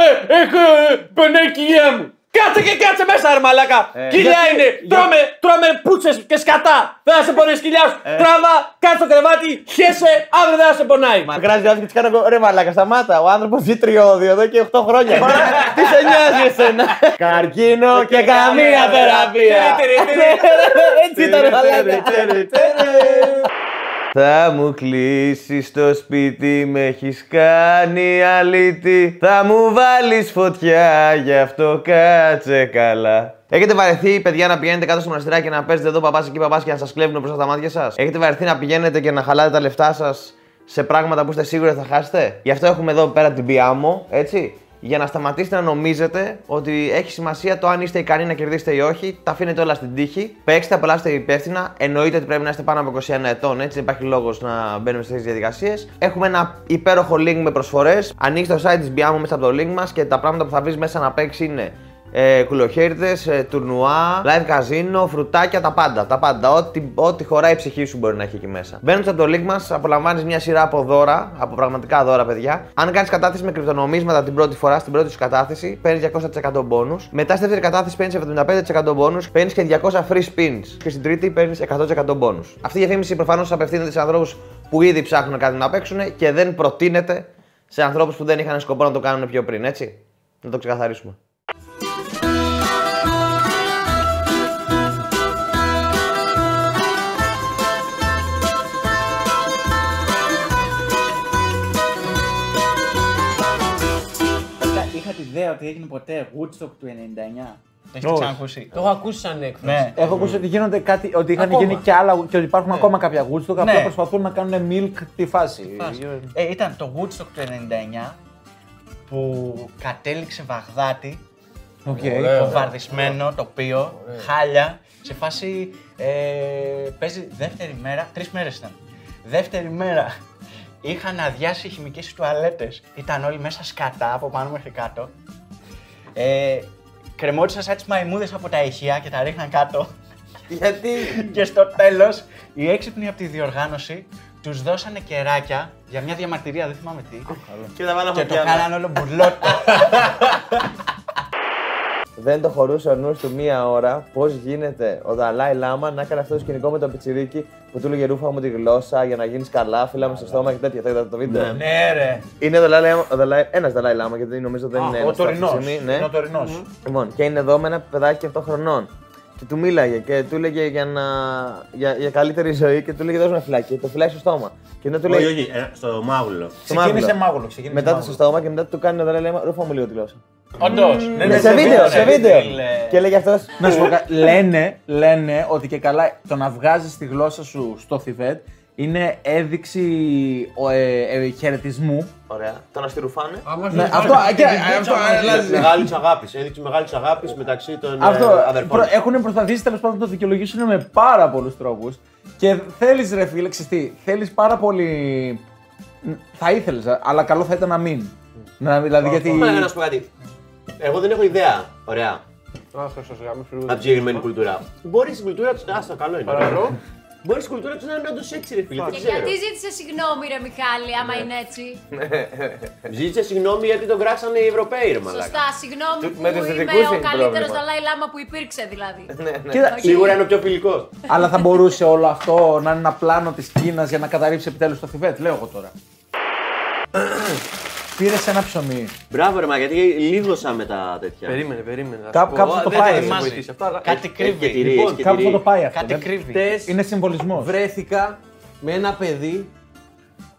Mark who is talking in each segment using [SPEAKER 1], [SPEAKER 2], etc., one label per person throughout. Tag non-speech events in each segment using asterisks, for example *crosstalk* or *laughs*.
[SPEAKER 1] Ε, έχω ε, πονάει η κοιλιά μου. Κάτσε και κάτσε μέσα, ρε μαλάκα. κοιλιά
[SPEAKER 2] γιατί-
[SPEAKER 1] είναι.
[SPEAKER 2] για-
[SPEAKER 1] Τρώμε, τρώμε πούτσε και σκατά. Δεν θα σε πονέσει η κοιλιά σου. Τράβα, κάτσε στο κρεβάτι, χέσε, αύριο δεν θα σε πονάει.
[SPEAKER 2] Μα κράζει ο και τη κάνω εγώ, ρε μαλάκα, σταμάτα. Ο άνθρωπο ζει τριώδιο εδώ και 8 χρόνια. Τι σε νοιάζει εσένα. Καρκίνο και καμία θεραπεία. Έτσι ήταν μαλάκα. Θα μου κλείσεις το σπίτι, με έχεις κάνει αλήτη. Θα μου βάλεις φωτιά, γι' αυτό κάτσε καλά. Έχετε βαρεθεί, παιδιά, να πηγαίνετε κάτω στο μοναστηράκι και να παίζετε εδώ παπάς εκεί παπάς και να σας κλέβουν μπροστά στα μάτια σας; Έχετε βαρεθεί να πηγαίνετε και να χαλάτε τα λεφτά σας σε πράγματα που είστε σίγουροι ότι θα χάσετε; Γι' αυτό έχουμε εδώ πέρα την Πιάμο, έτσι. Για να σταματήσετε να νομίζετε ότι έχει σημασία το αν είστε ικανοί να κερδίσετε ή όχι. Τα αφήνετε όλα στην τύχη. Παίξτε, απολαύστε υπεύθυνα. Εννοείται ότι πρέπει να είστε πάνω από 21 ετών, έτσι. Δεν υπάρχει λόγος να μπαίνουμε σε τέτοιες διαδικασίες. Έχουμε ένα υπέροχο link με προσφορές. Ανοίξει το site της Biamo μέσα από το link μας και τα πράγματα που θα βρεις μέσα να παίξεις είναι ε, κουλοχέριδες, ε, τουρνουά, live καζίνο, φρουτάκια, τα πάντα. Τα πάντα. Ό,τι, ό,τι χωράει η ψυχή σου μπορεί να έχει εκεί μέσα. Μπαίνοντας από το link μας, απολαμβάνεις μια σειρά από δώρα, από πραγματικά δώρα, παιδιά. Αν κάνεις κατάθεση με κρυπτονομίσματα την πρώτη φορά, στην πρώτη σου κατάθεση, παίρνεις 200% bonus. Μετά στη δεύτερη κατάθεση παίρνεις 75% bonus, παίρνεις και 200 free spins. Και στην τρίτη παίρνεις 100% bonus. Αυτή η διαφήμιση προφανώς απευθύνεται σε ανθρώπους που ήδη ψάχνουν κάτι να παίξουν και δεν προτείνεται σε ανθρώπους που δεν είχαν σκοπό να το κάνουν πιο πριν, έτσι. Να το ξεκαθαρίσουμε.
[SPEAKER 3] Ότι έγινε ποτέ Woodstock του 99. Το έχετε
[SPEAKER 4] Όχι.
[SPEAKER 3] ξανακούσει.
[SPEAKER 1] Το έχω ακούσει σαν έκφραση.
[SPEAKER 3] Ναι.
[SPEAKER 4] Έχω ακούσει ότι γίνονται κάτι, ότι είχαν
[SPEAKER 1] Ακόμα.
[SPEAKER 4] γίνει και άλλα και ότι υπάρχουν ακόμα κάποια Woodstock, απλά
[SPEAKER 3] Ναι.
[SPEAKER 4] προσπαθούν να κάνουν milk τη φάση.
[SPEAKER 3] Ε, ήταν το Woodstock του 99 που κατέληξε Βαγδάτη,
[SPEAKER 4] Οκ.
[SPEAKER 1] Ωραίο.
[SPEAKER 3] βομβαρδισμένο τοπίο, χάλια, σε φάση ε, παίζει δεύτερη μέρα, τρεις μέρες ήταν. Δεύτερη μέρα είχαν αδειάσει οι χημικές τουαλέτες, ήταν όλοι μέσα σκατά από πάνω μέχρι κάτω. Ε, κρεμόντουσαν σαν τις μαϊμούδες από τα ηχεία και τα ρίχναν κάτω.
[SPEAKER 2] Γιατί;
[SPEAKER 3] Και στο τέλος, οι έξυπνοι από τη διοργάνωση τους δώσανε κεράκια για μια διαμαρτυρία, δεν θυμάμαι τι.
[SPEAKER 2] Και τα βάλαμε
[SPEAKER 3] και το κάνανε όλο μπουρλότο. *laughs*
[SPEAKER 2] Δεν το χωρούσε ο νους του μία ώρα πώς γίνεται ο Δαλάη Λάμα να έκανε αυτό το σκηνικό με το πιτσιρίκι που του έλεγε ρούφα μου τη γλώσσα για να γίνεις καλά, φύλλα μου στο στόμα και τέτοια. Το είδατε το βίντεο.
[SPEAKER 1] Ναι, ρε.
[SPEAKER 2] Είναι ο Δαλάη, Λάμα- ο Δαλάη, ένας Δαλάη Λάμα γιατί νομίζω δεν είναι
[SPEAKER 4] ο
[SPEAKER 2] ένας αυτή τη
[SPEAKER 4] τωρινός.
[SPEAKER 2] στιγμή, ναι.
[SPEAKER 4] Είναι ο τωρινός.
[SPEAKER 2] Λοιπόν, και είναι εδώ με ένα παιδάκι 7 χρονών. Και του μίλαγε και του έλεγε για, να... για, για καλύτερη ζωή και του έλεγε δώσ' μου ένα φυλάκι. Το φυλάει στο στόμα. Και μετά του λέει.
[SPEAKER 5] Όχι, όχι, ε, στο μάγουλο.
[SPEAKER 2] στο
[SPEAKER 4] Ξεκίνησε
[SPEAKER 2] μάγουλο.
[SPEAKER 4] μάγουλο. ξεκίνησε
[SPEAKER 2] Μετά το
[SPEAKER 4] μάγουλο.
[SPEAKER 2] στο στόμα και μετά του κάνει ο Δαλάη Λάμα ρούφα μου λίγο τη γλώσσα.
[SPEAKER 3] Όντως.
[SPEAKER 4] Ναι,
[SPEAKER 2] Ναι,
[SPEAKER 4] ναι,
[SPEAKER 2] σε βίντεο, σε βίντεο.
[SPEAKER 3] φίλε.
[SPEAKER 2] Και έλεγε αυτό.
[SPEAKER 4] Να σου πω κάτι. λένε, λένε ότι και καλά το να βγάζεις τη γλώσσα σου στο Θιβέτ είναι έδειξη ο, ε, ε, χαιρετισμού.
[SPEAKER 2] Ωραία. Το να στη ρουφάνε.
[SPEAKER 4] Ναι, αυτό, και, αυτό,
[SPEAKER 5] Μεγάλης αγάπης. Έδειξη μεγάλης αγάπης μεταξύ των ε,
[SPEAKER 4] αυτό
[SPEAKER 5] αδερφών.
[SPEAKER 4] προ, έχουν προσπαθήσει τέλος πάντων να το δικαιολογήσουν με πάρα πολλούς τρόπους. Και θέλεις, ρε φίλε, ξέρεις τι, θέλεις πάρα πολύ. Θα ήθελες, αλλά καλό θα ήταν να μην. Να, δηλαδή, γιατί.
[SPEAKER 5] Μα, να σου πω κάτι. Εγώ δεν έχω ιδέα. Ωραία.
[SPEAKER 1] Αχ, σας γάμω, φίλου.
[SPEAKER 5] Από τη συγκεκριμένη κουλτούρα. Μπορεί η κουλτούρα του. Άστα, καλό είναι.
[SPEAKER 1] Παρακαλώ.
[SPEAKER 5] Μπορεί η κουλτούρα του να είναι όντως έτσι, ρε φίλε. Δεν
[SPEAKER 6] Και
[SPEAKER 5] ξέρω.
[SPEAKER 6] γιατί ζήτησε συγγνώμη, ρε Μιχάλη, άμα είναι έτσι;
[SPEAKER 5] Ζήτησε συγγνώμη γιατί τον κράξανε οι Ευρωπαίοι, ρε μαλάκα.
[SPEAKER 6] Σωστά, συγγνώμη
[SPEAKER 2] Του-
[SPEAKER 6] που
[SPEAKER 2] με τους
[SPEAKER 6] είμαι
[SPEAKER 2] δυτικούς
[SPEAKER 6] ο
[SPEAKER 2] έχει
[SPEAKER 6] καλύτερος
[SPEAKER 2] πρόβλημα.
[SPEAKER 6] Δαλάη Λάμα που υπήρξε δηλαδή.
[SPEAKER 4] Κοίτα,
[SPEAKER 5] Σίγουρα είναι ο πιο φιλικός.
[SPEAKER 4] αλλά θα μπορούσε όλο αυτό να είναι ένα πλάνο της Κίνας για να καταρρύψει επιτέλους το Θιβέτ, λέω εγώ τώρα. Πήρες ένα ψωμί.
[SPEAKER 5] Μπράβο, ρε μα, γιατί λίγωσα με τα τέτοια.
[SPEAKER 1] Περίμενε, περίμενε. να σου
[SPEAKER 4] Κάπου-
[SPEAKER 1] πω.
[SPEAKER 4] κάπου θα το
[SPEAKER 1] Δεν
[SPEAKER 4] πάει,
[SPEAKER 1] θα σε
[SPEAKER 3] ετοιμάζει.
[SPEAKER 1] βοηθήσει αυτό, αλλά
[SPEAKER 3] Κάτι
[SPEAKER 5] Έχει και
[SPEAKER 3] κρύβει.
[SPEAKER 5] τυρί,
[SPEAKER 1] Λοιπόν,
[SPEAKER 5] έχει και
[SPEAKER 4] Κάπου θα
[SPEAKER 5] τυρί.
[SPEAKER 4] το πάει αυτό.
[SPEAKER 3] Κάτι
[SPEAKER 4] δεν-
[SPEAKER 3] κρύβει.
[SPEAKER 1] χτες
[SPEAKER 4] Είναι συμβολισμός.
[SPEAKER 1] βρέθηκα με ένα παιδί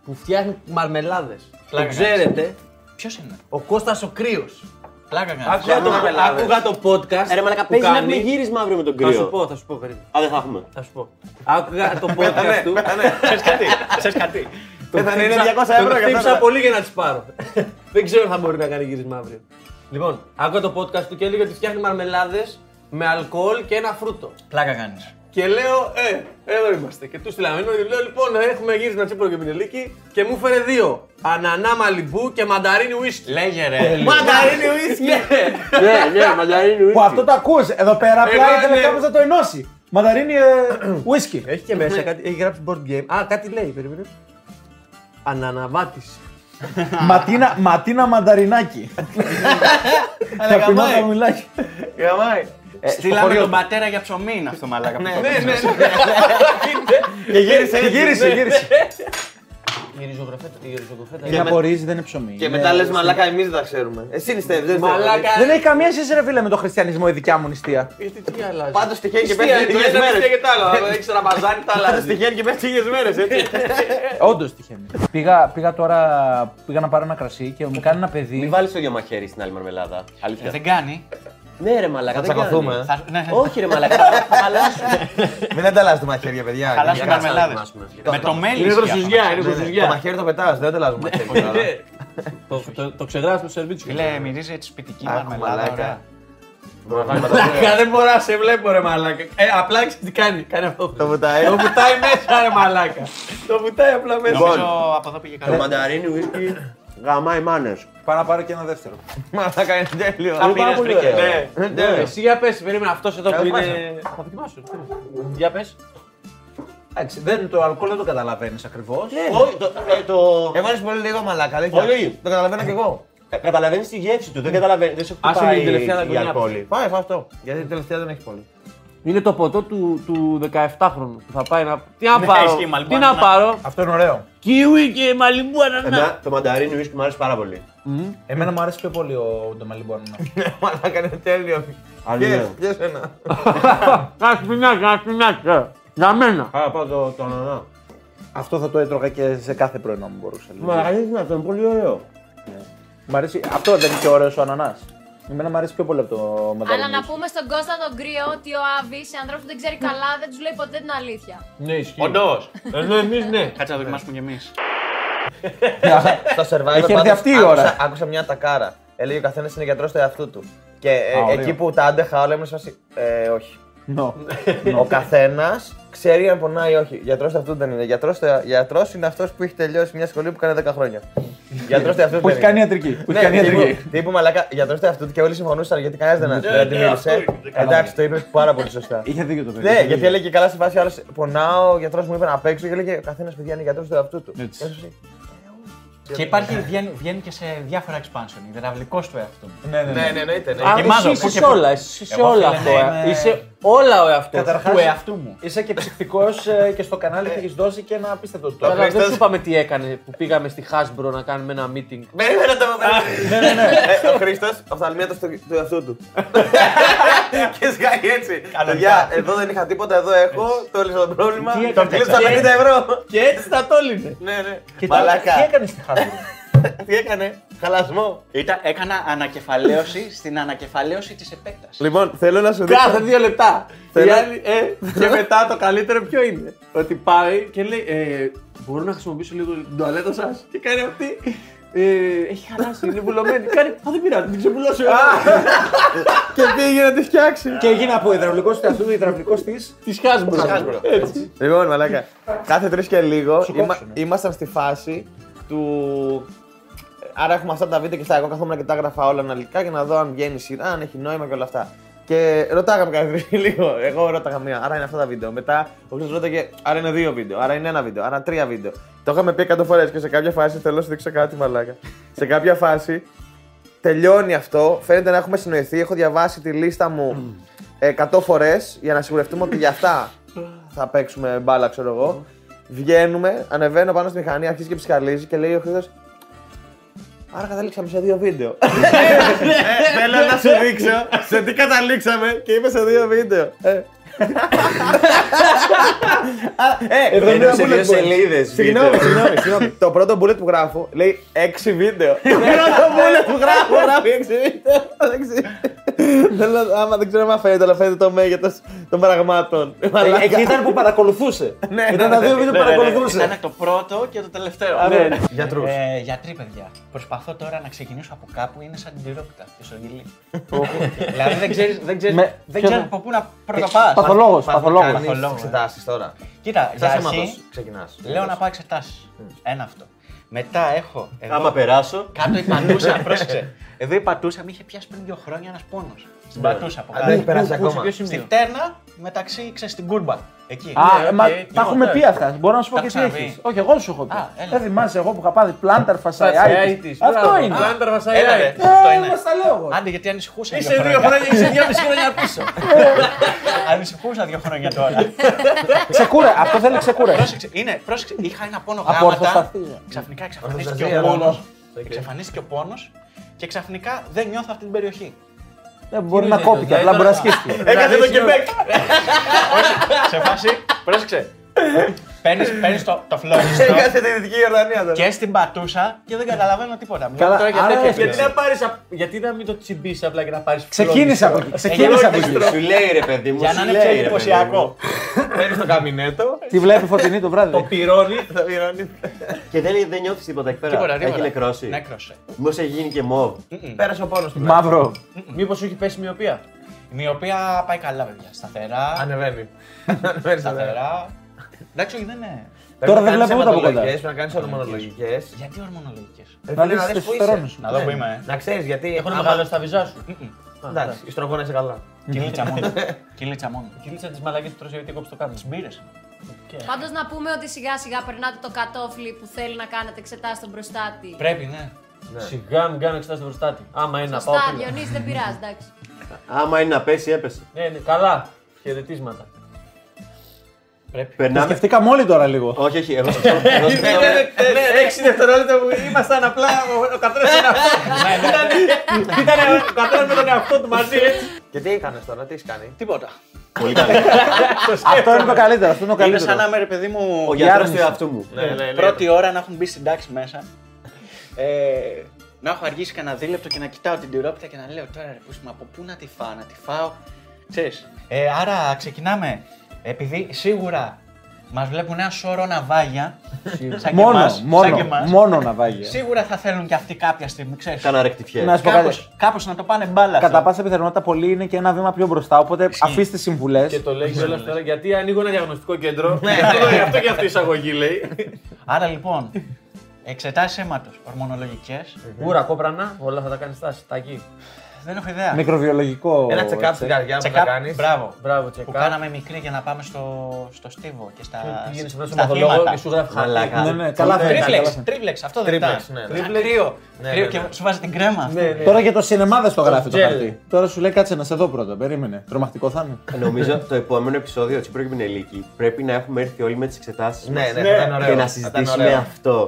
[SPEAKER 1] που φτιάχνει μαρμελάδες. Το
[SPEAKER 3] Πλάκα
[SPEAKER 1] ξέρετε,
[SPEAKER 3] Ποιος είναι;
[SPEAKER 1] ο Κώστας ο Κρύος.
[SPEAKER 3] Πλάκα κάνεις.
[SPEAKER 1] Άκουγα το, άκουγα το podcast
[SPEAKER 5] Ε, Ρε μαλάκα,
[SPEAKER 1] που
[SPEAKER 5] παίζει να
[SPEAKER 1] κάνει.
[SPEAKER 5] έχουμε γύρισμα αύριο με τον
[SPEAKER 1] Θα σου
[SPEAKER 5] κρύο.
[SPEAKER 1] πω, θα σου πω, περίμενε.
[SPEAKER 5] Α, δεν θα έχουμε.
[SPEAKER 1] Θα σου πω. Άκουγα το *laughs* podcast του. *laughs*
[SPEAKER 3] Ξέρεις κάτι. Ξέρεις κάτι.
[SPEAKER 2] Δεν θα είναι
[SPEAKER 1] χτύπησα-
[SPEAKER 2] 200 ευρώ
[SPEAKER 1] τον
[SPEAKER 2] για
[SPEAKER 1] χτύπησα
[SPEAKER 2] αυτά.
[SPEAKER 1] πολύ για να τις πάρω. Δεν ξέρω αν θα μπορεί να κάνει γύρισμα αύριο. Λοιπόν, άκουγα το podcast του και έλεγε ότι φτιάχνει μαρμελάδες με αλκοόλ και ένα φρούτο.
[SPEAKER 3] Πλάκα κάνεις.
[SPEAKER 1] Και λέω, ε, εδώ είμαστε. Και τους στείλαμε. Λέω, λοιπόν, έχουμε γύρισμα τσίπρο και πινελίκι και μου φέρε δύο. Ανανά μαλιμπού και μανταρίνι ουίσκι.
[SPEAKER 3] Λέγε ρε.
[SPEAKER 1] Μανταρίνι ουίσκι!
[SPEAKER 5] Ναι, ναι, μανταρίνι
[SPEAKER 4] Που αυτό το ακούς. Εδώ πέρα απλά
[SPEAKER 1] Εγώ,
[SPEAKER 4] ήθελε
[SPEAKER 1] ναι.
[SPEAKER 4] κάπως να το ενώσει. Μανταρίνι ε, *clears throat* whisky.
[SPEAKER 1] Έχει και μέσα κάτι, έχει γράψει board game. Α, κάτι λέει, περίμενε. Αναναβάτηση.
[SPEAKER 4] Ματίνα, ματίνα μανταρινάκι. Ταπεινό
[SPEAKER 2] γαμάει.
[SPEAKER 4] χαμηλάκι.
[SPEAKER 2] Γαμάει.
[SPEAKER 3] Στείλαμε τον πατέρα για ψωμί είναι αυτό μαλάκα. που το
[SPEAKER 1] Ναι,
[SPEAKER 3] έπαιζε.
[SPEAKER 1] ναι, ναι. *laughs*
[SPEAKER 2] Και γύρισε έτσι.
[SPEAKER 4] Γύρισε, γύρισε.
[SPEAKER 5] Η ριζογραφέτα. Η ριζογραφέτα.
[SPEAKER 4] Είναι από ρύζι, δεν είναι ψωμί.
[SPEAKER 2] Και
[SPEAKER 4] Είναι-
[SPEAKER 2] μετά λες μαλάκα, εμείς δεν τα ξέρουμε. Εσύ νηστεύει, δεν
[SPEAKER 1] Μαλάκα.
[SPEAKER 4] Δεν έχει καμία σχέση, ρε φίλε, με το χριστιανισμό η δικιά μου νηστεία.
[SPEAKER 1] Γιατί τι αλλάζει.
[SPEAKER 2] Πάντως τυχαίνει και
[SPEAKER 1] Νηστεία,
[SPEAKER 2] πέφτει
[SPEAKER 1] το
[SPEAKER 2] λίγε
[SPEAKER 1] ένα νηστεία
[SPEAKER 2] μέρες.
[SPEAKER 1] και το άλλο. Αν έχεις ραμαζάνι, τα
[SPEAKER 2] Πάντως
[SPEAKER 1] αλλάζει.
[SPEAKER 2] τυχαίνει και πέφτει λίγε μέρες, έτσι. *laughs*
[SPEAKER 4] Όντως τυχαίνει. Πήγα, πήγα τώρα πήγα να πάρω ένα κρασί και μου κάνει ένα
[SPEAKER 5] Μην
[SPEAKER 4] παιδί.
[SPEAKER 5] βάλεις το ίδιο μαχαίρι στην άλλη μαρμελάδα.
[SPEAKER 3] Ε,
[SPEAKER 5] Αλήθεια.
[SPEAKER 3] Δεν κάνει.
[SPEAKER 5] Ναι, ρε μαλάκα.
[SPEAKER 2] Θα
[SPEAKER 5] δεν
[SPEAKER 2] τσακωθούμε,
[SPEAKER 5] κάνει.
[SPEAKER 2] ε.
[SPEAKER 3] Θα- ναι, ναι.
[SPEAKER 5] Όχι, ρε μαλάκα. Θα χαλάσουμε.
[SPEAKER 2] Μην ανταλλάσσετε μαχαίρια, παιδιά.
[SPEAKER 3] Χαλάσουν
[SPEAKER 2] Για
[SPEAKER 3] οι
[SPEAKER 2] κάσα.
[SPEAKER 3] μαρμελάδες.
[SPEAKER 5] δοκιμάσουμε.
[SPEAKER 3] Με το μέλι.
[SPEAKER 1] Είναι
[SPEAKER 3] ισχύει
[SPEAKER 1] δροσουζιά,
[SPEAKER 3] αυτό.
[SPEAKER 1] είναι
[SPEAKER 2] Ναι, ναι. Το
[SPEAKER 1] δροσουζιά.
[SPEAKER 2] μαχαίρι το πετάς, δεν ανταλλάσσουμε μαχαίρια. τώρα.
[SPEAKER 1] Το- το- Το ξεγράφει στο σερβίτσιο.
[SPEAKER 3] Φίλε, μυρίζει έτσι σπιτική
[SPEAKER 2] Άκου,
[SPEAKER 3] μαρμελάδα.
[SPEAKER 2] μαλάκα.
[SPEAKER 3] ωραία. *laughs*
[SPEAKER 1] Μαλάκα, δεν μπορώ να σε βλέπω ρε μαλάκα. Ε, απλά ξέρεις τι κάνει. Κάνει αυτό.
[SPEAKER 2] Το βουτάει.
[SPEAKER 1] Το βουτάει μέσα ρε μαλάκα. Το βουτάει απλά μέσα.
[SPEAKER 3] Νομίζω από εδώ πήγε
[SPEAKER 5] Το
[SPEAKER 3] καλά.
[SPEAKER 5] μανταρίνι ουίσκι γαμάει μάνες.
[SPEAKER 4] Πάω να πάρω και ένα δεύτερο. *laughs*
[SPEAKER 2] Μαλάκα είναι τέλειο.
[SPEAKER 3] Θα πήρες
[SPEAKER 5] πολύ
[SPEAKER 3] βρήκε.
[SPEAKER 5] ωραίο.
[SPEAKER 2] Ναι,
[SPEAKER 1] Ναι, Εσύ για πες, περίμενα αυτός εδώ
[SPEAKER 2] Θα
[SPEAKER 1] που είναι...
[SPEAKER 2] δοκιμάσω.
[SPEAKER 1] Θα δοκιμάσω. Για πες.
[SPEAKER 4] Εντάξει, δεν, το αλκοόλ δεν το καταλαβαίνεις ακριβώς.
[SPEAKER 5] Όχι, το- ε, το.
[SPEAKER 2] Έβαλες πολύ λίγο μαλάκα, αλήθεια.
[SPEAKER 5] Πολύ.
[SPEAKER 2] Το καταλαβαίνω κι εγώ.
[SPEAKER 5] Καταλαβαίνεις τη γεύση του. Δεν καταλαβαίνεις. Δεν σε
[SPEAKER 1] Άσε
[SPEAKER 5] χτυπάει
[SPEAKER 1] την τελευταία
[SPEAKER 5] η
[SPEAKER 1] δαγκονιά.
[SPEAKER 5] αλκοόλη.
[SPEAKER 2] Πάει, φάω αυτό. Γιατί η τελευταία δεν έχει πολύ.
[SPEAKER 1] Είναι το ποτό του, του 17χρονου που θα πάει να. Τι να
[SPEAKER 3] Ναι,
[SPEAKER 1] πάρω;
[SPEAKER 3] ισχύει, Μαλιμπού
[SPEAKER 1] Τι να
[SPEAKER 3] ανανά.
[SPEAKER 1] πάρω;
[SPEAKER 4] Αυτό είναι ωραίο.
[SPEAKER 1] Kiwi και μαλιμπού ανανά.
[SPEAKER 5] Εμένα το μανταρίνι ουίσκι μου άρεσε πάρα πολύ.
[SPEAKER 4] Εμένα μου αρέσει πιο πολύ ο Ντομαλιμπό.
[SPEAKER 2] Μαλάκα είναι τέλειο.
[SPEAKER 5] Αλήθεια.
[SPEAKER 2] Πιες, πιες ένα. *laughs*
[SPEAKER 1] Ένα σπινάκι, ένα σπινάκι. Για μένα.
[SPEAKER 5] Άρα πάω το, το ανανά.
[SPEAKER 4] Αυτό θα το έτρωγα και σε κάθε πρωινό μου μπορούσα.
[SPEAKER 5] Μα αλήθεια αυτό είναι πολύ ωραίο.
[SPEAKER 4] Μ' αρέσει, αυτό δεν είναι και ωραίος ο ανανάς. Εμένα μου αρέσει πιο πολύ από το
[SPEAKER 6] Αλλά
[SPEAKER 4] μανταρίνι.
[SPEAKER 6] να πούμε στον Κώστα τον κρύο ότι ο Άβη σε ανθρώπους που δεν ξέρει καλά δεν τους λέει ποτέ την αλήθεια.
[SPEAKER 1] Ναι, ισχύει.
[SPEAKER 3] Όντως.
[SPEAKER 1] Ενώ εμείς ναι.
[SPEAKER 3] Κάτσε να δοκιμάσουμε κι εμείς. *laughs*
[SPEAKER 2] Στο survivor
[SPEAKER 4] Έχει έρθει
[SPEAKER 2] πάντως,
[SPEAKER 4] αυτή η
[SPEAKER 2] άκουσα-
[SPEAKER 4] ώρα.
[SPEAKER 2] Άκουσα μια τακάρα. Έλεγε ο καθένας είναι γιατρός του εαυτού του. Και ε,
[SPEAKER 4] Α, ωραίο.
[SPEAKER 2] εκεί που τα άντεχα όλα ήμουν σε φάση. Ε, όχι.
[SPEAKER 4] No.
[SPEAKER 2] Ο καθένας ξέρει αν πονάει ή όχι. Γιατρός του εαυτού δεν είναι. Γιατρός είναι αυτός που έχει τελειώσει μια σχολή που κάνει 10 χρόνια. Γιατρός του εαυτού
[SPEAKER 4] Που
[SPEAKER 2] δεν
[SPEAKER 4] έχει κάνει
[SPEAKER 2] είναι.
[SPEAKER 4] ιατρική. Που
[SPEAKER 2] Ναι,
[SPEAKER 4] έχει κάνει
[SPEAKER 2] τύπου-
[SPEAKER 4] ιατρική.
[SPEAKER 2] Τύπου μαλάκα, γιατρός του εαυτού του και όλοι συμφωνούσαν γιατί κανένας δεν δεν τη μίλησε. Εντάξει, το είπε πάρα πολύ σωστά.
[SPEAKER 4] Είχε δίκιο το παιδί.
[SPEAKER 2] Ναι,
[SPEAKER 4] είχε
[SPEAKER 2] γιατί
[SPEAKER 4] δίκιο.
[SPEAKER 2] έλεγε καλά σε φάση άλλος πονάω, ο γιατρός μου είπε να παίξω και έλεγε ο καθένας παιδιά είναι γιατρός του εαυτού του.
[SPEAKER 4] Έτσι.
[SPEAKER 2] Και έσωσε.
[SPEAKER 3] Και υπάρχει, βγαίνει, βγαίνει και σε διάφορα expansion. Υδραυλικός του εαυτού.
[SPEAKER 4] Ναι, ναι,
[SPEAKER 2] Ναι,
[SPEAKER 4] ναι.
[SPEAKER 2] ναι, εννοείται. ναι.
[SPEAKER 1] Α,
[SPEAKER 3] Δοκιμάζω,
[SPEAKER 1] εσύ
[SPEAKER 3] πού
[SPEAKER 1] είσαι
[SPEAKER 3] και
[SPEAKER 1] σε
[SPEAKER 3] πού.
[SPEAKER 1] όλα, εσύ είσαι σε
[SPEAKER 3] Εγώ,
[SPEAKER 1] όλα
[SPEAKER 3] φίλε,
[SPEAKER 1] αυτό.
[SPEAKER 3] ναι,
[SPEAKER 1] ε.
[SPEAKER 3] είμαι-
[SPEAKER 1] Είσαι όλα ο εαυτός.
[SPEAKER 4] Καταρχάς-
[SPEAKER 3] Του εαυτού μου.
[SPEAKER 4] Είσαι και ψυχτικό και στο κανάλι έχεις δώσει και ένα απίστευτο
[SPEAKER 1] Αλλά
[SPEAKER 4] τρόπο.
[SPEAKER 1] δεν
[SPEAKER 2] Χρήστος-
[SPEAKER 1] σου είπαμε τι έκανε που πήγαμε στη Hasbro να κάνουμε ένα meeting.
[SPEAKER 2] Περίμενε το Ναι, ναι, ναι. Ο Χρήστος οφθαλμίατο του του εαυτού του. *laughs* Και σκάει έτσι. Παιδιά, εδώ δεν είχα τίποτα, εδώ έχω. Το έλυσα το πρόβλημα.
[SPEAKER 3] Τι
[SPEAKER 2] Το
[SPEAKER 3] έκανες,
[SPEAKER 2] κλείσα στα
[SPEAKER 1] και-
[SPEAKER 2] 50 ευρώ.
[SPEAKER 1] Και έτσι τα τόλινε.
[SPEAKER 2] Ναι, ναι.
[SPEAKER 4] Και τώρα,
[SPEAKER 2] Μαλάκα.
[SPEAKER 4] Τι έκανες στη χάρη. *laughs* *laughs*
[SPEAKER 2] Τι έκανε; Χαλασμό.
[SPEAKER 3] Ήταν, έκανα ανακεφαλαίωση στην ανακεφαλαίωση της επέκτασης.
[SPEAKER 2] Λοιπόν, θέλω να σου
[SPEAKER 1] Κάθε δύο λεπτά.
[SPEAKER 2] Θέλω-
[SPEAKER 1] Η άλλη, ε, και μετά το καλύτερο ποιο είναι; Ότι πάει και λέει, ε, μπορώ να χρησιμοποιήσω λίγο την τουαλέτα σας; Και κάνει αυτή; Ε, έχει χαλάσει, είναι βουλωμένη. κάνει, Α, δεν πειράζει, την ξεπουλώσω. εγώ». *laughs*
[SPEAKER 2] Και πήγε να τη φτιάξει.
[SPEAKER 4] Και έγινε από υδραυλικός του εαυτού υδραυλικός τη.
[SPEAKER 1] Της Hasbro.
[SPEAKER 2] Hasbro.
[SPEAKER 1] Έτσι.
[SPEAKER 2] Λοιπόν, μαλάκα. Κάθε τρεις και λίγο
[SPEAKER 4] Σου
[SPEAKER 2] είμα-
[SPEAKER 4] κόψουνε.
[SPEAKER 2] ήμασταν στη φάση του. Άρα έχουμε αυτά τα βίντεο και στα εγώ καθόμουν και τα έγραφα όλα αναλυτικά για να δω αν βγαίνει σειρά, αν έχει νόημα και όλα αυτά. Και ρωτάγαμε κάθε τρει *laughs* λίγο. Εγώ ρώταγα μία, άρα είναι αυτά τα βίντεο. Μετά ο Χρήστος ρώταγε, άρα είναι δύο βίντεο, άρα είναι ένα βίντεο, άρα τρία βίντεο. Το είχαμε πει 100 φορές και σε κάποια φάση θέλω να σου δείξω κάτι μαλάκα. σε κάποια φάση τελειώνει αυτό, φαίνεται να έχουμε συνοηθεί. Έχω διαβάσει τη λίστα μου 100 φορές για να σιγουρευτούμε ότι για αυτά θα παίξουμε μπάλα, ξέρω εγώ. Βγαίνουμε, ανεβαίνω πάνω στη μηχανή, αρχίζει και ψυχαλίζει και λέει ο Χρήστος Άρα καταλήξαμε σε δύο βίντεο. Ε, Θέλω να σου δείξω σε τι καταλήξαμε και είμαι σε δύο βίντεο. Ε. Α, Ε,
[SPEAKER 4] Εδώ είναι
[SPEAKER 5] Ενώ
[SPEAKER 4] ένα
[SPEAKER 5] σε δύο
[SPEAKER 4] bullet point.
[SPEAKER 5] σελίδες.
[SPEAKER 2] Συγγνώμη, συγγνώμη, συγγνώμη. Το πρώτο bullet που γράφω λέει 6 βίντεο. Το πρώτο bullet που γράφω γράφει 6 βίντεο. Εντάξει. Θέλω να- Άμα δεν ξέρω αν φαίνεται, αλλά φαίνεται το μέγεθος των πραγμάτων. Μαλάκα.
[SPEAKER 4] Εκεί ήταν που παρακολουθούσε.
[SPEAKER 2] Ναι,
[SPEAKER 4] Ήταν
[SPEAKER 2] ναι,
[SPEAKER 4] τα δύο
[SPEAKER 2] ναι,
[SPEAKER 4] βίντεο
[SPEAKER 2] ναι,
[SPEAKER 4] που
[SPEAKER 2] ναι, ναι.
[SPEAKER 4] παρακολουθούσε.
[SPEAKER 3] Ήταν το πρώτο και το τελευταίο.
[SPEAKER 1] Ναι.
[SPEAKER 2] Γιατρούς.
[SPEAKER 3] Ε, γιατροί, παιδιά. Προσπαθώ τώρα να ξεκινήσω από κάπου, είναι σαν την τυρόπιτα τη Σογγυλή. δηλαδή δεν ξέρεις δεν ξέρεις,
[SPEAKER 4] Με-
[SPEAKER 3] δεν
[SPEAKER 4] ποιο-
[SPEAKER 3] ξέρεις από πού να πρωτοπάς.
[SPEAKER 4] Παθολόγος, παθολόγος.
[SPEAKER 3] Παθολόγος, ε.
[SPEAKER 2] εξετάσεις τώρα.
[SPEAKER 3] Κοίτα, για
[SPEAKER 2] Σαν
[SPEAKER 3] αρχή
[SPEAKER 2] αίματος ξεκινάς.
[SPEAKER 3] λέω να πάω εξετάσεις. Ένα αυτό. Μετά έχω. Εδώ,
[SPEAKER 5] Άμα περάσω.
[SPEAKER 3] κάτω η πατούσα, *laughs* πρόσεξε. Εδώ η πατούσα με είχε πιάσει πριν δύο χρόνια ένας πόνος. Στην πατούσα από
[SPEAKER 2] Αν δεν έχει
[SPEAKER 3] κάτω.
[SPEAKER 2] περάσει
[SPEAKER 1] Πού,
[SPEAKER 2] ακόμα.
[SPEAKER 1] σε ποιο σημείο;
[SPEAKER 3] Στη φτέρνα μεταξύ, ξέρεις, στην κούρμπα. Εκεί.
[SPEAKER 4] Α,
[SPEAKER 1] Ναι,
[SPEAKER 4] μα
[SPEAKER 1] οκ,
[SPEAKER 4] τα
[SPEAKER 1] λοιπόν,
[SPEAKER 4] έχουμε
[SPEAKER 1] ναι.
[SPEAKER 4] πει αυτά. Μπορώ να σου πω
[SPEAKER 3] Τα
[SPEAKER 4] και τι
[SPEAKER 3] έχεις
[SPEAKER 4] έχεις.
[SPEAKER 3] ξαναπεί.
[SPEAKER 4] Όχι, εγώ σου έχω πει.
[SPEAKER 3] Α, έλα.
[SPEAKER 4] Δεν θυμάσαι εγώ που είχα πάθει plantar
[SPEAKER 1] Fasciitis.
[SPEAKER 4] fasciitis. Αυτό
[SPEAKER 1] Μπράβο.
[SPEAKER 4] είναι.
[SPEAKER 1] Plantar
[SPEAKER 3] Έλα, ρε.
[SPEAKER 1] Fasciitis.
[SPEAKER 3] Αυτό
[SPEAKER 4] Ε,
[SPEAKER 3] είναι.
[SPEAKER 4] μας τα λέω εγώ.
[SPEAKER 3] Άντε, γιατί ανησυχούσα.
[SPEAKER 1] Είσαι δύο χρόνια και είσαι δυόμιση χρόνια πίσω. *laughs*
[SPEAKER 3] Ανησυχούσα δύο χρόνια τώρα.
[SPEAKER 4] Ξεκούρε, αυτό θέλει ξεκούρες.
[SPEAKER 3] πρόσεξε, είναι, πρόσεξε, είχα ένα πόνο
[SPEAKER 4] Από
[SPEAKER 3] γράμματα.
[SPEAKER 4] ορθοσταθία.
[SPEAKER 3] Ξαφνικά εξαφανίστηκε ο
[SPEAKER 1] Ορθοσταθία,
[SPEAKER 3] πόνος.
[SPEAKER 1] ναι.
[SPEAKER 3] Εξαφανίστηκε ο πόνος και ξαφνικά δεν νιώθω αυτή την περιοχή.
[SPEAKER 4] Δεν μπορεί
[SPEAKER 1] είναι
[SPEAKER 4] να
[SPEAKER 1] αυτό,
[SPEAKER 4] κόπηκε,
[SPEAKER 1] δηλαδή
[SPEAKER 4] απλά μπορεί να
[SPEAKER 1] τώρα-
[SPEAKER 4] σκίσει.
[SPEAKER 1] Έκανε το Quebec.
[SPEAKER 3] Σε φάση, πρόσεξε. Παίρνεις παίρνεις το, το φλόγιστο
[SPEAKER 2] Έκανε τη Δυτική Ιορδανία τώρα.
[SPEAKER 3] και στην πατούσα και δεν καταλαβαίνω τίποτα. Μιλάμε
[SPEAKER 4] Καλά,
[SPEAKER 3] τώρα για
[SPEAKER 4] άρα
[SPEAKER 3] τέτοια
[SPEAKER 4] έφυγες.
[SPEAKER 1] Γιατί να πάρεις, απ- γιατί να μην το τσιμπήσεις απλά και να πάρεις.
[SPEAKER 4] Ξεκίνησε από εκεί. Ξεκίνησε από εκεί.
[SPEAKER 5] Σου λέει ρε παιδί μου.
[SPEAKER 3] Για
[SPEAKER 5] σου
[SPEAKER 3] να είναι
[SPEAKER 5] λέει,
[SPEAKER 3] πιο
[SPEAKER 5] ρε, παιδί
[SPEAKER 3] εντυπωσιακό.
[SPEAKER 1] Παίρνεις το καμινέτο,
[SPEAKER 4] Τι βλέπει φωτεινή το βράδυ;
[SPEAKER 1] το πυρώνει. *laughs*
[SPEAKER 5] μου. Και δεν, δεν νιώθεις τίποτα εκεί πέρα;
[SPEAKER 3] Τίποτα,
[SPEAKER 5] Έχει
[SPEAKER 3] τίποτα.
[SPEAKER 5] νεκρώσει;
[SPEAKER 3] Νέκρωσε.
[SPEAKER 5] Μήπως έχει γίνει και μοβ.
[SPEAKER 2] Πέρασε ο πόνος του.
[SPEAKER 4] Μαύρο.
[SPEAKER 1] Μήπως σου έχει πέσει μοιοπία;
[SPEAKER 3] Η μοιοπία πάει καλά, παιδιά. Σταθερά.
[SPEAKER 1] Ανεβαίνει.
[SPEAKER 3] Σταθερά. Εντάξει, όχι, δεν είναι.
[SPEAKER 4] Τώρα δεν βλέπω ούτε από κοντά.
[SPEAKER 2] Πρέπει να κάνεις ορμονολογικές.
[SPEAKER 3] Γιατί ορμονολογικές;
[SPEAKER 4] Να δεις το συστερόνι σου.
[SPEAKER 3] Να δω που είμαι. ε.
[SPEAKER 2] Να ξέρεις γιατί.
[SPEAKER 1] Έχουν
[SPEAKER 2] άμα-
[SPEAKER 1] μεγαλώσει τα βυζά σου.
[SPEAKER 2] Εντάξει, η στρογόνα είσαι καλά.
[SPEAKER 3] Κυλίτσα μόνο. *laughs* Κυλίτσα μόνο.
[SPEAKER 1] Κυλίτσα της μαλακή του τρώσει γιατί κόψει το κάτω.
[SPEAKER 3] Μπύρες.
[SPEAKER 6] Πάντως να πούμε ότι σιγά σιγά περνάτε το κατόφλι που θέλει να κάνετε εξετάσεις στον προστάτη.
[SPEAKER 3] Πρέπει, ναι.
[SPEAKER 1] Σιγά μην κάνω εξετάσεις στο προστάτη. Άμα είναι να πάω.
[SPEAKER 6] Σωστά,
[SPEAKER 1] πήγα.
[SPEAKER 6] Διονύση, δεν πειράζει, εντάξει.
[SPEAKER 5] Άμα είναι να πέσει, έπεσε.
[SPEAKER 1] Ναι, ναι, καλά. Χαιρετίσματα.
[SPEAKER 3] Πρέπει.
[SPEAKER 4] Το
[SPEAKER 5] Περνάμε.
[SPEAKER 4] σκεφτήκαμε όλοι τώρα λίγο.
[SPEAKER 5] Όχι, όχι. Εγώ σκεφτόμαι- εγώ *laughs* σκεφτόμαι-
[SPEAKER 1] Ναι, έξι δευτερόλεπτα που ήμασταν απλά ο- ο καθένας ένα αυτό. Ήταν ο καθένας με τον εαυτό του μαζί έτσι.
[SPEAKER 2] Και τι έκανες τώρα, τι έχεις κάνει;
[SPEAKER 3] Τίποτα.
[SPEAKER 5] Πολύ καλά. *laughs*
[SPEAKER 4] Αυτό είναι το καλύτερο. Αυτό είναι το
[SPEAKER 3] Είναι σαν
[SPEAKER 4] καλύτερο.
[SPEAKER 3] να είμαι ρε παιδί μου.
[SPEAKER 5] Ο γιατρός του
[SPEAKER 4] άρνηση.
[SPEAKER 5] εαυτού μου.
[SPEAKER 3] Πρώτη ώρα να έχουν μπει στην τάξη μέσα. Ε, να έχω αργήσει κανένα δίλεπτο και να κοιτάω την τυρόπιτα και να λέω τώρα ρε πούστη μου, από πού να τη φάω, να τη φάω. Ξέρεις. Ε, άρα ξεκινάμε. Επειδή σίγουρα μας βλέπουν ένα σώρο ναυάγια. σαν και
[SPEAKER 4] Μόνο,
[SPEAKER 3] εμάς, σαν και
[SPEAKER 4] μόνο,
[SPEAKER 3] εμάς.
[SPEAKER 4] μόνο ναυάγια.
[SPEAKER 3] Σίγουρα θα θέλουν και αυτοί κάποια στιγμή, ξέρεις.
[SPEAKER 5] Κάνα ρεκτιφιέ.
[SPEAKER 4] Να σου πω κάτι.
[SPEAKER 3] Κάπως, κάπως να το πάνε μπάλα.
[SPEAKER 4] Κατά
[SPEAKER 3] αυτό.
[SPEAKER 4] πάσα πιθανότητα πολύ είναι και ένα βήμα πιο μπροστά. Οπότε αφήστε συμβουλές.
[SPEAKER 1] Και το λέει κιόλας τώρα γιατί ανοίγω ένα διαγνωστικό κέντρο. *laughs* Γι' αυτό και αυτή η εισαγωγή λέει.
[SPEAKER 3] Άρα λοιπόν, εξετάσεις αίματος, ορμονολογικές.
[SPEAKER 1] Ούρα, κόπρανα, όλα θα τα κάνεις στάση. Τα εκεί.
[SPEAKER 3] Δεν έχω ιδέα.
[SPEAKER 4] Μικροβιολογικό.
[SPEAKER 2] Ένα check-up στην καρδιά που θα
[SPEAKER 3] Check-up,
[SPEAKER 2] κάνεις.
[SPEAKER 3] Μπράβο.
[SPEAKER 1] Μπράβο,
[SPEAKER 3] Που
[SPEAKER 1] τσεκά.
[SPEAKER 3] κάναμε μικρή για να πάμε στο, στο στίβο και στα,
[SPEAKER 1] Πήγαινε σε ένα
[SPEAKER 3] στα
[SPEAKER 1] σωματολόγο
[SPEAKER 3] θύματα.
[SPEAKER 1] και σου γράφει
[SPEAKER 5] Μαλάκα.
[SPEAKER 1] χαρτί.
[SPEAKER 4] Ναι, ναι, καλά θα είναι, καλά
[SPEAKER 3] Τρίφλεξ,
[SPEAKER 4] θα είναι.
[SPEAKER 3] τρίφλεξ, αυτό δεν
[SPEAKER 2] Τρίπλεξ,
[SPEAKER 3] ήταν.
[SPEAKER 2] ναι.
[SPEAKER 3] Τρίφλεξ. Κρύο.
[SPEAKER 2] Ναι,
[SPEAKER 3] Κρύο
[SPEAKER 2] ναι,
[SPEAKER 3] και
[SPEAKER 2] ναι.
[SPEAKER 3] σου βάζει την κρέμα. αυτή.
[SPEAKER 1] Ναι, ναι.
[SPEAKER 4] Τώρα για το σινεμά δεν στο γράφει το
[SPEAKER 1] Gel.
[SPEAKER 4] χαρτί. Τώρα σου λέει κάτσε να σε δω πρώτα. Περίμενε. Τρομακτικό θα είναι.
[SPEAKER 5] Νομίζω το επόμενο επεισόδιο τη Πρόκειται Νελίκη πρέπει να έχουμε έρθει όλοι με τις εξετάσεις
[SPEAKER 2] Ναι,
[SPEAKER 5] μας
[SPEAKER 2] ναι, θα ήταν ωραίο.
[SPEAKER 5] και να
[SPEAKER 2] Θα ήταν
[SPEAKER 5] συζητήσουμε
[SPEAKER 2] ωραίο.
[SPEAKER 5] αυτό.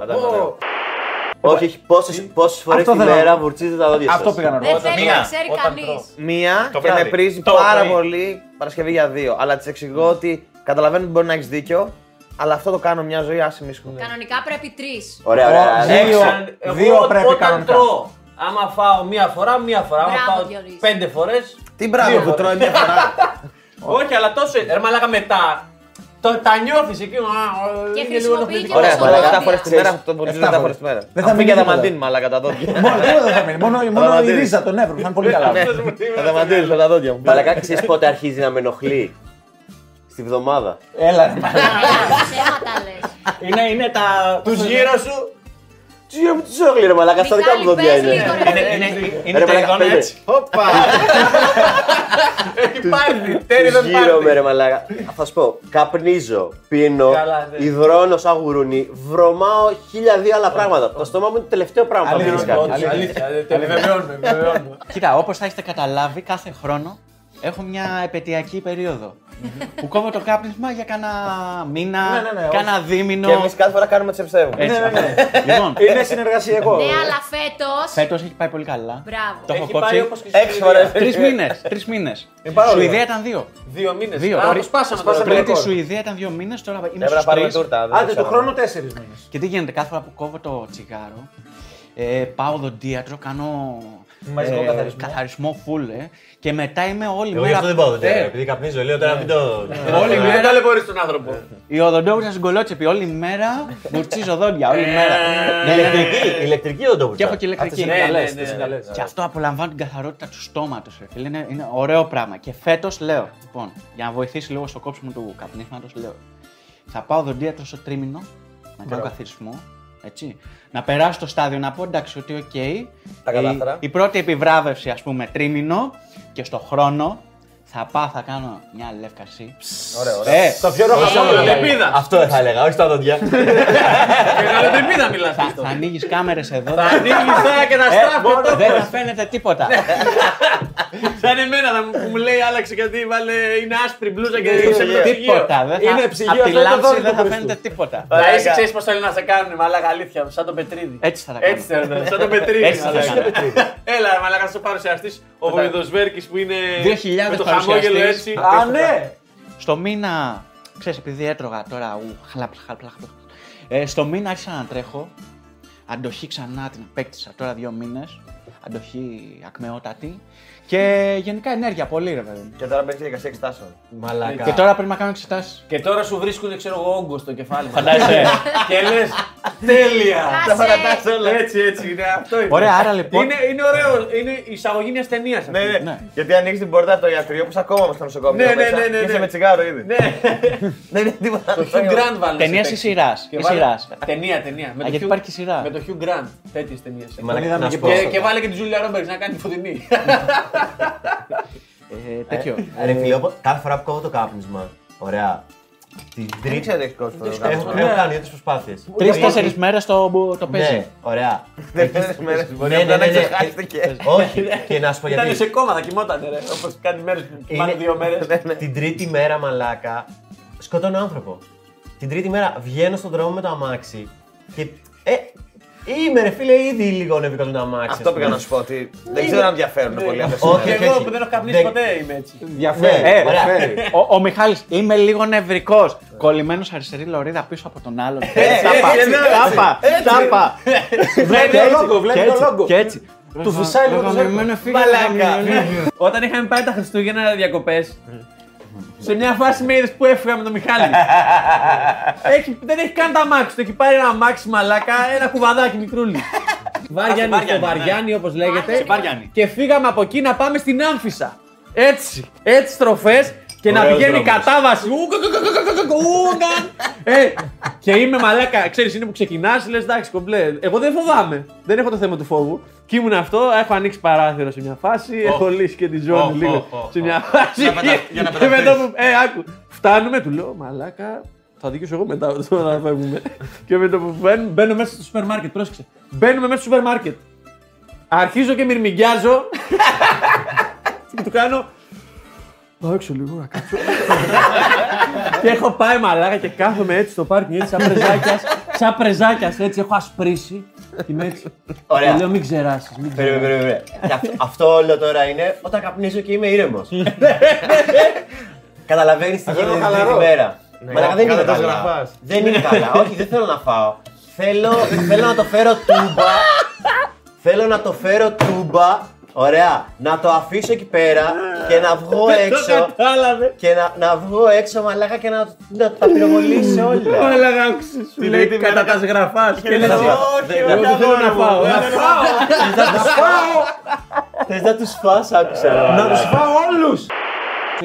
[SPEAKER 2] Θα ήταν ωραίο.
[SPEAKER 5] Όχι, όχι. Πόσες φορές
[SPEAKER 4] Αυτό
[SPEAKER 5] τη
[SPEAKER 4] θέλω.
[SPEAKER 5] μέρα βουρτσίζετε τα δόντια σας;
[SPEAKER 4] Αυτό πήγα να
[SPEAKER 6] Δεν
[SPEAKER 4] ρωτήσω.
[SPEAKER 6] θέλει
[SPEAKER 3] μία,
[SPEAKER 6] να ξέρει
[SPEAKER 1] όταν
[SPEAKER 6] κανείς.
[SPEAKER 1] τρώω.
[SPEAKER 2] Μία
[SPEAKER 3] Το
[SPEAKER 2] και με
[SPEAKER 3] βράδυ.
[SPEAKER 2] πρίζει
[SPEAKER 3] Το
[SPEAKER 2] πάρα
[SPEAKER 3] πρωί.
[SPEAKER 2] πολύ Παρασκευή για δύο. Αλλά της εξηγώ ότι καταλαβαίνω ότι μπορεί να έχεις δίκιο, αλλά αυτό το κάνω μια ζωή άσημη σχολή.
[SPEAKER 6] Κανονικά πρέπει τρεις.
[SPEAKER 5] Ωραία, ωραία.
[SPEAKER 4] Δύο-
[SPEAKER 1] Έξω,
[SPEAKER 4] δύο
[SPEAKER 1] εγώ
[SPEAKER 4] πρέπει
[SPEAKER 1] όταν
[SPEAKER 4] κανονικά.
[SPEAKER 1] τρώω. Άμα φάω μία φορά, μία φορά. Άμα
[SPEAKER 6] Μπράβο,
[SPEAKER 1] φάω
[SPEAKER 6] Διονύση.
[SPEAKER 1] πέντε φορές.
[SPEAKER 2] Τι μπράβο
[SPEAKER 1] Δύο
[SPEAKER 2] που
[SPEAKER 1] φορές.
[SPEAKER 2] τρώει μια φορά. *laughs*
[SPEAKER 1] Όχι, αλλά τόσο. Ρε μαλάκα μετά. Το, τα νιώθεις εκεί. α, α,
[SPEAKER 6] Και
[SPEAKER 1] είναι λίγο
[SPEAKER 6] χρησιμοποιεί
[SPEAKER 1] ενοχλητικό.
[SPEAKER 6] και
[SPEAKER 2] Ωραία,
[SPEAKER 6] τα
[SPEAKER 2] μαλάκα 7
[SPEAKER 6] δόντια.
[SPEAKER 2] φορές τη μέρα
[SPEAKER 5] Ξέρεις,
[SPEAKER 2] αυτό το βολίζει
[SPEAKER 4] εφτά
[SPEAKER 2] 7 φορές
[SPEAKER 4] φορές.
[SPEAKER 2] τη μέρα.
[SPEAKER 4] Δεν θα
[SPEAKER 2] Αφού
[SPEAKER 4] μείνει
[SPEAKER 2] και
[SPEAKER 4] τίποτα.
[SPEAKER 2] δαμαντίν, μαλάκα τα δόντια.
[SPEAKER 4] Μόνο τίποτα δεν θα μείνει. Μόνο, μόνο η
[SPEAKER 2] Δαμαντίν.
[SPEAKER 4] ρίζα των νεύρων. Θα είναι πολύ καλά.
[SPEAKER 2] Τα δαμαντίν με τα δόντια μου.
[SPEAKER 5] Μαλακά, *laughs* ξέρεις πότε αρχίζει να με ενοχλεί; Στη βδομάδα.
[SPEAKER 4] Έλα, ρε, μαλάκα.
[SPEAKER 6] Ψέματα λες.
[SPEAKER 3] Είναι, είναι τα.
[SPEAKER 5] Τους γύρω σου. Τους γύρω μου τους όγλοι ρε μαλακά, στα δικά μου
[SPEAKER 6] Μιχάλη,
[SPEAKER 5] δόντια
[SPEAKER 6] πες
[SPEAKER 5] είναι.
[SPEAKER 6] λίγο, ρε.
[SPEAKER 3] Είναι, είναι, είναι
[SPEAKER 5] Ρε,
[SPEAKER 3] τα
[SPEAKER 5] μαλάκα,
[SPEAKER 3] ειδών
[SPEAKER 5] πέντε.
[SPEAKER 3] έτσι.
[SPEAKER 5] Όπα.
[SPEAKER 1] Έχει πάρει. Τέρι
[SPEAKER 5] Τους
[SPEAKER 1] δεν
[SPEAKER 5] γύρω με
[SPEAKER 1] πάρει.
[SPEAKER 5] ρε μαλάκα. Θα σου πω, καπνίζω, πίνω,
[SPEAKER 1] Καλά, ναι.
[SPEAKER 5] υδρώνω σαν γουρούνι, βρωμάω χίλια δύο άλλα πράγματα. Το στόμα μου είναι το τελευταίο πράγμα που θα
[SPEAKER 4] Αλήθεια,
[SPEAKER 5] πίνεις κάτι.
[SPEAKER 1] Όντως, Αλήθεια. ε, Το επιβεβαιώνω, επιβεβαιώνω.
[SPEAKER 3] Κοίτα, όπως θα έχετε καταλάβει, κάθε χρόνο έχω μια επαιτειακή περίοδο. Που κόβω το κάπνισμα για κάνα μήνα,
[SPEAKER 4] Ναι, ναι, ναι,
[SPEAKER 3] κάνα δίμηνο.
[SPEAKER 2] Και εμείς κάθε φορά κάνουμε τις εμπιστεύουμε.
[SPEAKER 3] Έτσι,
[SPEAKER 4] Ναι, ναι, ναι.
[SPEAKER 3] αυτό. Λοιπόν, *laughs*
[SPEAKER 4] Είναι συνεργασιακό.
[SPEAKER 6] Ναι, αλλά φέτο.
[SPEAKER 3] φέτος έχει πάει πολύ καλά.
[SPEAKER 6] Μπράβο.
[SPEAKER 3] Το έχω
[SPEAKER 1] Έχει πάει
[SPEAKER 3] κόψει.
[SPEAKER 1] όπως και στη
[SPEAKER 2] Έξι
[SPEAKER 1] Σουηδία.
[SPEAKER 2] φορές.
[SPEAKER 3] Τρεις μήνες. Τρεις μήνες.
[SPEAKER 2] πάρα πολύ
[SPEAKER 3] Σουηδία ήταν δύο.
[SPEAKER 1] Δύο μήνες.
[SPEAKER 3] Δύο.
[SPEAKER 1] Α,
[SPEAKER 3] Πριν-
[SPEAKER 1] το σπάσαμε
[SPEAKER 4] σπάσαμε
[SPEAKER 1] τώρα.
[SPEAKER 3] Πριν τη
[SPEAKER 4] ρεκόρ.
[SPEAKER 3] Σουηδία ήταν δύο μήνες, τώρα είμαι
[SPEAKER 2] Έπρεπε να
[SPEAKER 3] στους
[SPEAKER 2] πάρουμε
[SPEAKER 3] τρεις.
[SPEAKER 2] τούρτα. δεν
[SPEAKER 4] Άντε, του
[SPEAKER 2] ξέρω.
[SPEAKER 4] χρόνου τέσσερις μήνες.
[SPEAKER 3] Και τι γίνεται, κάθε φορά που κόβω το τσιγάρο, ε, πάω οδοντίατρο, κάνω
[SPEAKER 4] Μαζικό καθαρισμό.
[SPEAKER 3] καθαρισμό full, ε, και μετά είμαι όλη
[SPEAKER 5] Εγώ γι'
[SPEAKER 3] μέρα.
[SPEAKER 5] αυτό δεν πάω εδώ
[SPEAKER 3] Ε,
[SPEAKER 5] πέρα, επειδή καπνίζω, λέω τώρα μην το...
[SPEAKER 3] Όλη
[SPEAKER 1] Δεν
[SPEAKER 3] μέρα.
[SPEAKER 1] ταλαιπωρείς τον άνθρωπο.
[SPEAKER 3] Η οδοντόβουρτσα στην κολότσεπη, όλη μέρα μουρτσίζω δόντια, όλη μέρα. Ναι, ναι, ναι.
[SPEAKER 5] Ηλεκτρική, ηλεκτρική οδοντόβουρτσα.
[SPEAKER 3] Και έχω και ηλεκτρική.
[SPEAKER 1] Ναι, ναι,
[SPEAKER 4] καλές,
[SPEAKER 1] ναι,
[SPEAKER 4] τις
[SPEAKER 1] ναι.
[SPEAKER 4] καλές.
[SPEAKER 3] Και αυτό απολαμβάνω την καθαρότητα του στόματος. Είναι, είναι ωραίο πράγμα. Και φέτος λέω, λοιπόν, για να βοηθήσει λίγο στο κόψιμο του καπνίσματος, λέω, θα πάω δοντίατρο στο τρίμηνο να κάνω καθαρισμό. Έτσι. Να περάσω στο στάδιο να πω εντάξει ότι οκ.
[SPEAKER 2] Τα κατάφερα.
[SPEAKER 3] η, η πρώτη επιβράβευση, ας πούμε, τρίμηνο και στο χρόνο Θα πάω, θα κάνω μια λεύκαση.
[SPEAKER 2] Ωραία, ωραία.
[SPEAKER 3] Ε,
[SPEAKER 5] Το πιο ρόχο
[SPEAKER 1] Μεγαλοτρυπίδα.
[SPEAKER 5] Αυτό δεν θα έλεγα, όχι στα δόντια. *laughs*
[SPEAKER 1] Μεγαλοτρυπίδα μιλάς.
[SPEAKER 3] θα,
[SPEAKER 1] Χρήστο.
[SPEAKER 3] θα ανοίγεις κάμερες εδώ.
[SPEAKER 1] Θα ανοίγεις τώρα και να
[SPEAKER 3] Ε,
[SPEAKER 1] στράφει
[SPEAKER 3] δεν θα φαίνεται τίποτα.
[SPEAKER 1] Σαν εμένα θα μου- που μου λέει άλλαξε γιατί βάλε, είναι άσπρη μπλούζα και
[SPEAKER 2] Ναι,
[SPEAKER 1] είσαι
[SPEAKER 2] ναι,
[SPEAKER 1] με το ψυγείο.
[SPEAKER 3] τίποτα. Δεν θα,
[SPEAKER 4] Είναι ψυγείο,
[SPEAKER 3] απ' τη
[SPEAKER 4] αυτό είναι το
[SPEAKER 3] λάμψη
[SPEAKER 4] δόρυ
[SPEAKER 3] δεν
[SPEAKER 4] του
[SPEAKER 3] θα
[SPEAKER 4] Χριστού.
[SPEAKER 3] φαίνεται τίποτα.
[SPEAKER 1] Να είσαι, ξέρεις πώς θέλει να σε κάνουν, μαλάκα αλήθεια, σαν τον Πετρίδη.
[SPEAKER 3] Έτσι θα τα κάνω.
[SPEAKER 1] Έτσι θέλουν, σαν τον Πετρίδη.
[SPEAKER 3] Έτσι θα τα
[SPEAKER 1] μαλάκα.
[SPEAKER 3] κάνω.
[SPEAKER 1] Έλα, μαλάκα, να σε παρουσιαστής ο Βοηδοσβέρκης που είναι
[SPEAKER 3] 2000
[SPEAKER 1] με το χαμόγελο
[SPEAKER 3] παρουσιαστής.
[SPEAKER 1] έτσι.
[SPEAKER 4] Α, ναι!
[SPEAKER 3] Στο μήνα, ξέρεις, επειδή έτρωγα τώρα, ου, χλαπ, χλαπ, χλαπ, χλαπ. Ε, στο μήνα άρχισα να τρέχω. Αντοχή ξανά την απέκτησα τώρα δύο μήνες. Αντοχή ακμεότατη. Και γενικά ενέργεια πολύ, ρε παιδί. μου.
[SPEAKER 2] Και τώρα μπαίνει στη διαδικασία εξετάσεων.
[SPEAKER 5] Μαλάκα.
[SPEAKER 3] Και τώρα πρέπει να κάνω εξετάσεις.
[SPEAKER 1] Και τώρα σου βρίσκουν, ξέρω εγώ, όγκο στο κεφάλι.
[SPEAKER 3] Φαντάζεσαι. *laughs*
[SPEAKER 1] Και λες, τέλεια.
[SPEAKER 6] Άσε.
[SPEAKER 1] Έτσι, έτσι, είναι αυτό είναι.
[SPEAKER 3] Ωραία, άρα λοιπόν.
[SPEAKER 1] Είναι, είναι ωραίο, είναι η εισαγωγή μιας ταινίας.
[SPEAKER 2] Ναι, ναι,
[SPEAKER 3] Ναι.
[SPEAKER 2] Γιατί ανοίξει την πόρτα από το ιατρείο που είσαι ακόμα στο νοσοκομείο.
[SPEAKER 1] Ναι, ναι,
[SPEAKER 2] μέσα
[SPEAKER 1] ναι, ναι,
[SPEAKER 2] και είσαι
[SPEAKER 1] ναι.
[SPEAKER 2] με τσιγάρο ήδη.
[SPEAKER 1] Ναι, *laughs*
[SPEAKER 2] Δεν είναι τίποτα.
[SPEAKER 1] το Hugh Grant βάλε.
[SPEAKER 3] Ταινίας ή σειράς; Ή σειράς;
[SPEAKER 1] Ταινία, ταινία. Με
[SPEAKER 3] Α,
[SPEAKER 1] το
[SPEAKER 3] γιατί
[SPEAKER 1] Hugh-
[SPEAKER 3] υπάρχει σειρά.
[SPEAKER 1] Με το Hugh Grant. Τέτοιες ταινίες.
[SPEAKER 5] Μαλάκα, να σου πω.
[SPEAKER 1] Και, και βάλε και τη Julia Roberts να κάνει τη φωτεινή.
[SPEAKER 3] Ε, τέτοιο.
[SPEAKER 5] Ρε φίλε, όποτε- κάθε φορά που κόβω το κάπνισμα, ωραία. Την
[SPEAKER 2] Δεν
[SPEAKER 5] τρίτη.
[SPEAKER 2] ξέρω τι έχεις κόψει το
[SPEAKER 5] Έχω
[SPEAKER 2] κάπνισμα.
[SPEAKER 5] έχω κάνει δύο-τρει προσπάθειες.
[SPEAKER 3] Τρει-τέσσερι μέρες το, το παίζει.
[SPEAKER 5] Ναι, ωραία.
[SPEAKER 2] Τέσσερις μέρες μπορεί
[SPEAKER 5] Ναι, ναι,
[SPEAKER 2] απλά να
[SPEAKER 5] ναι, ναι.
[SPEAKER 2] ξεχάστηκε.
[SPEAKER 5] Όχι, και να σου πω
[SPEAKER 1] Ήταν
[SPEAKER 5] γιατί.
[SPEAKER 1] σε κόμμα, θα κοιμόταν ρε. Όπως κάνει μέρες που κοιμάται
[SPEAKER 5] Είναι-
[SPEAKER 1] δύο μέρες.
[SPEAKER 5] Την τρίτη μέρα, μαλάκα, σκοτώνω άνθρωπο. Την τρίτη μέρα βγαίνω στον δρόμο με το αμάξι και. Ε, είμαι ρε φίλε, ήδη λίγο νευρικό το αμάξι.
[SPEAKER 2] Αυτό πήγα να σου πω ότι δεν ξέρω αν ενδιαφέρουν πολύ αυτές.
[SPEAKER 5] Όχι,
[SPEAKER 1] Και
[SPEAKER 5] όχι,
[SPEAKER 1] εγώ
[SPEAKER 5] όχι.
[SPEAKER 1] που δεν έχω καπνίσει
[SPEAKER 5] Δεν-
[SPEAKER 1] ποτέ είμαι έτσι.
[SPEAKER 4] Διαφέρει.
[SPEAKER 5] Ναι,
[SPEAKER 3] Ε,
[SPEAKER 5] ωραία. *laughs*
[SPEAKER 3] Ο, ο Μιχάλης, είμαι λίγο νευρικός. Κολλημένος αριστερή λωρίδα πίσω από τον άλλον. Τάπα,
[SPEAKER 1] έτσι, έτσι.
[SPEAKER 3] τάπα, τάπα.
[SPEAKER 4] Βλέπει το λόγο, βλέπει
[SPEAKER 3] Και
[SPEAKER 4] το
[SPEAKER 3] έτσι,
[SPEAKER 4] λόγο.
[SPEAKER 3] Και έτσι.
[SPEAKER 4] Του φυσάει λίγο το
[SPEAKER 3] Γαμημένο φίλε,
[SPEAKER 1] Μαλάκα.
[SPEAKER 3] γαμημένο.
[SPEAKER 1] Όταν είχαμε πάει τα Χριστούγεννα διακοπές, σε μια φάση με είδες που έφυγα με τον Μιχάλη. *laughs* έχει, δεν έχει καν τα αμάξι του. Έχει πάρει ένα αμάξι μαλάκα, ένα κουβαδάκι μικρούλι. Βάριανη,
[SPEAKER 3] Βάριανη,
[SPEAKER 1] στο Βαριάνι όπως λέγεται.
[SPEAKER 3] Σε Βαριάνι.
[SPEAKER 1] Και φύγαμε από εκεί να πάμε στην Άμφισα. Έτσι, έτσι στροφέ και να
[SPEAKER 5] Ωραίος
[SPEAKER 1] πηγαίνει η
[SPEAKER 5] δρόμος.
[SPEAKER 1] κατάβαση. Ου, κα, κα, κα, κα, κα, κα, ου, κα. Ε, και είμαι μαλάκα, ξέρεις, είναι που ξεκινάς, λες εντάξει, κομπλέ. Εγώ δεν φοβάμαι. Δεν έχω το θέμα του φόβου. Και ήμουν αυτό, έχω ανοίξει παράθυρο σε μια φάση, έχω λύσει και τη ζώνη
[SPEAKER 3] Οχ,
[SPEAKER 1] λίγο
[SPEAKER 3] οχ, οχ,
[SPEAKER 1] σε μια
[SPEAKER 3] οχ.
[SPEAKER 1] φάση.
[SPEAKER 3] Για να πετα- για να
[SPEAKER 1] Και με
[SPEAKER 3] πεταχτείς.
[SPEAKER 1] το που. Ε, άκου. Φτάνουμε, του λέω μαλάκα. Θα δικήσω εγώ μετά *laughs* το να φεύγουμε. και με το που μπαίνω, μπαίνω μέσα στο σούπερ μάρκετ, πρόσεξε. Μπαίνουμε μέσα στο σούπερ μάρκετ. Αρχίζω και μυρμηγκιάζω. *laughs* και του κάνω. Πάω έξω λίγο να κάτσω. και έχω πάει μαλάκα και κάθομαι έτσι στο πάρκινγκ έτσι σαν πρεζάκιας, σαν πρεζάκιας έτσι έχω ασπρίσει. Και είμαι έτσι.
[SPEAKER 5] Ωραία.
[SPEAKER 1] Και λέω μην ξεράσεις, μην
[SPEAKER 5] Περίμενε,
[SPEAKER 1] ξεράσεις.
[SPEAKER 5] περίμενε. Και αυτό- Αυτό όλο τώρα είναι όταν καπνίζω και είμαι ήρεμος. Καταλαβαίνεις τι γίνεται την
[SPEAKER 4] χαλαρό.
[SPEAKER 5] τρίτη μέρα. Μαλάκα δεν είναι
[SPEAKER 2] κάτω
[SPEAKER 5] καλά.
[SPEAKER 2] γραφάς.
[SPEAKER 5] Δεν είναι καλά. Όχι, δεν θέλω να φάω. Θέλω, θέλω να το φέρω τούμπα. θέλω να το φέρω τούμπα. Ωραία. Να το αφήσω εκεί πέρα και να βγω
[SPEAKER 1] Δεν το
[SPEAKER 5] έξω.
[SPEAKER 1] κατάλαβε.
[SPEAKER 5] Και να, να βγω έξω μαλάκα και να, να τα πυροβολήσει όλα. *laughs*
[SPEAKER 1] Μαλάκα άκουσες, σου
[SPEAKER 2] Την
[SPEAKER 1] λέει
[SPEAKER 2] τρίτη
[SPEAKER 1] κατά
[SPEAKER 2] μέρα
[SPEAKER 1] τα
[SPEAKER 2] να-
[SPEAKER 1] σγραφάς. Και
[SPEAKER 5] να
[SPEAKER 1] λες,
[SPEAKER 5] φάω.
[SPEAKER 1] όχι,
[SPEAKER 5] Δεν-
[SPEAKER 1] εγώ δεν θέλω να φάω.
[SPEAKER 5] Να
[SPEAKER 1] Να φάω.
[SPEAKER 5] Να φάω! Θες να τους φας, άκουσα.
[SPEAKER 4] Να τους φάω όλους!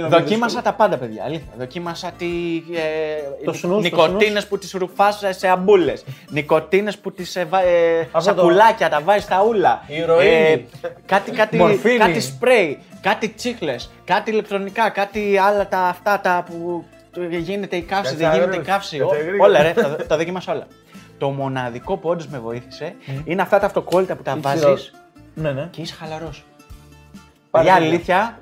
[SPEAKER 3] Δοκίμασα τα πάντα, παιδιά. Αλήθεια. Δοκίμασα τι. Ε,
[SPEAKER 4] Το σνους, το
[SPEAKER 3] Νικοτίνες που τις ρουφάς σε αμπούλες. Νικοτίνες που τις. Ε, βα- ε,
[SPEAKER 4] Αυτό το-
[SPEAKER 3] σακουλάκια τα βάζεις στα ούλα. Ε,
[SPEAKER 1] Ηρωίνη.
[SPEAKER 3] κάτι, κάτι,
[SPEAKER 4] Μορφίνη.
[SPEAKER 3] κάτι σπρέι, κάτι τσίχλες, κάτι ηλεκτρονικά, κάτι άλλα τα αυτά τα που γίνεται η καύση, δεν
[SPEAKER 2] Κατσαρούς,
[SPEAKER 3] γίνεται η καύση. Ό-
[SPEAKER 2] κατσαρίγρια.
[SPEAKER 3] όλα ρε, τα, τα δοκίμασα όλα. Το μοναδικό που όντως με βοήθησε είναι αυτά τα αυτοκόλλητα που τα βάζεις
[SPEAKER 4] Ναι, ναι.
[SPEAKER 3] και είσαι χαλαρός.
[SPEAKER 4] Πάλι
[SPEAKER 3] Για
[SPEAKER 4] ναι.
[SPEAKER 3] αλήθεια,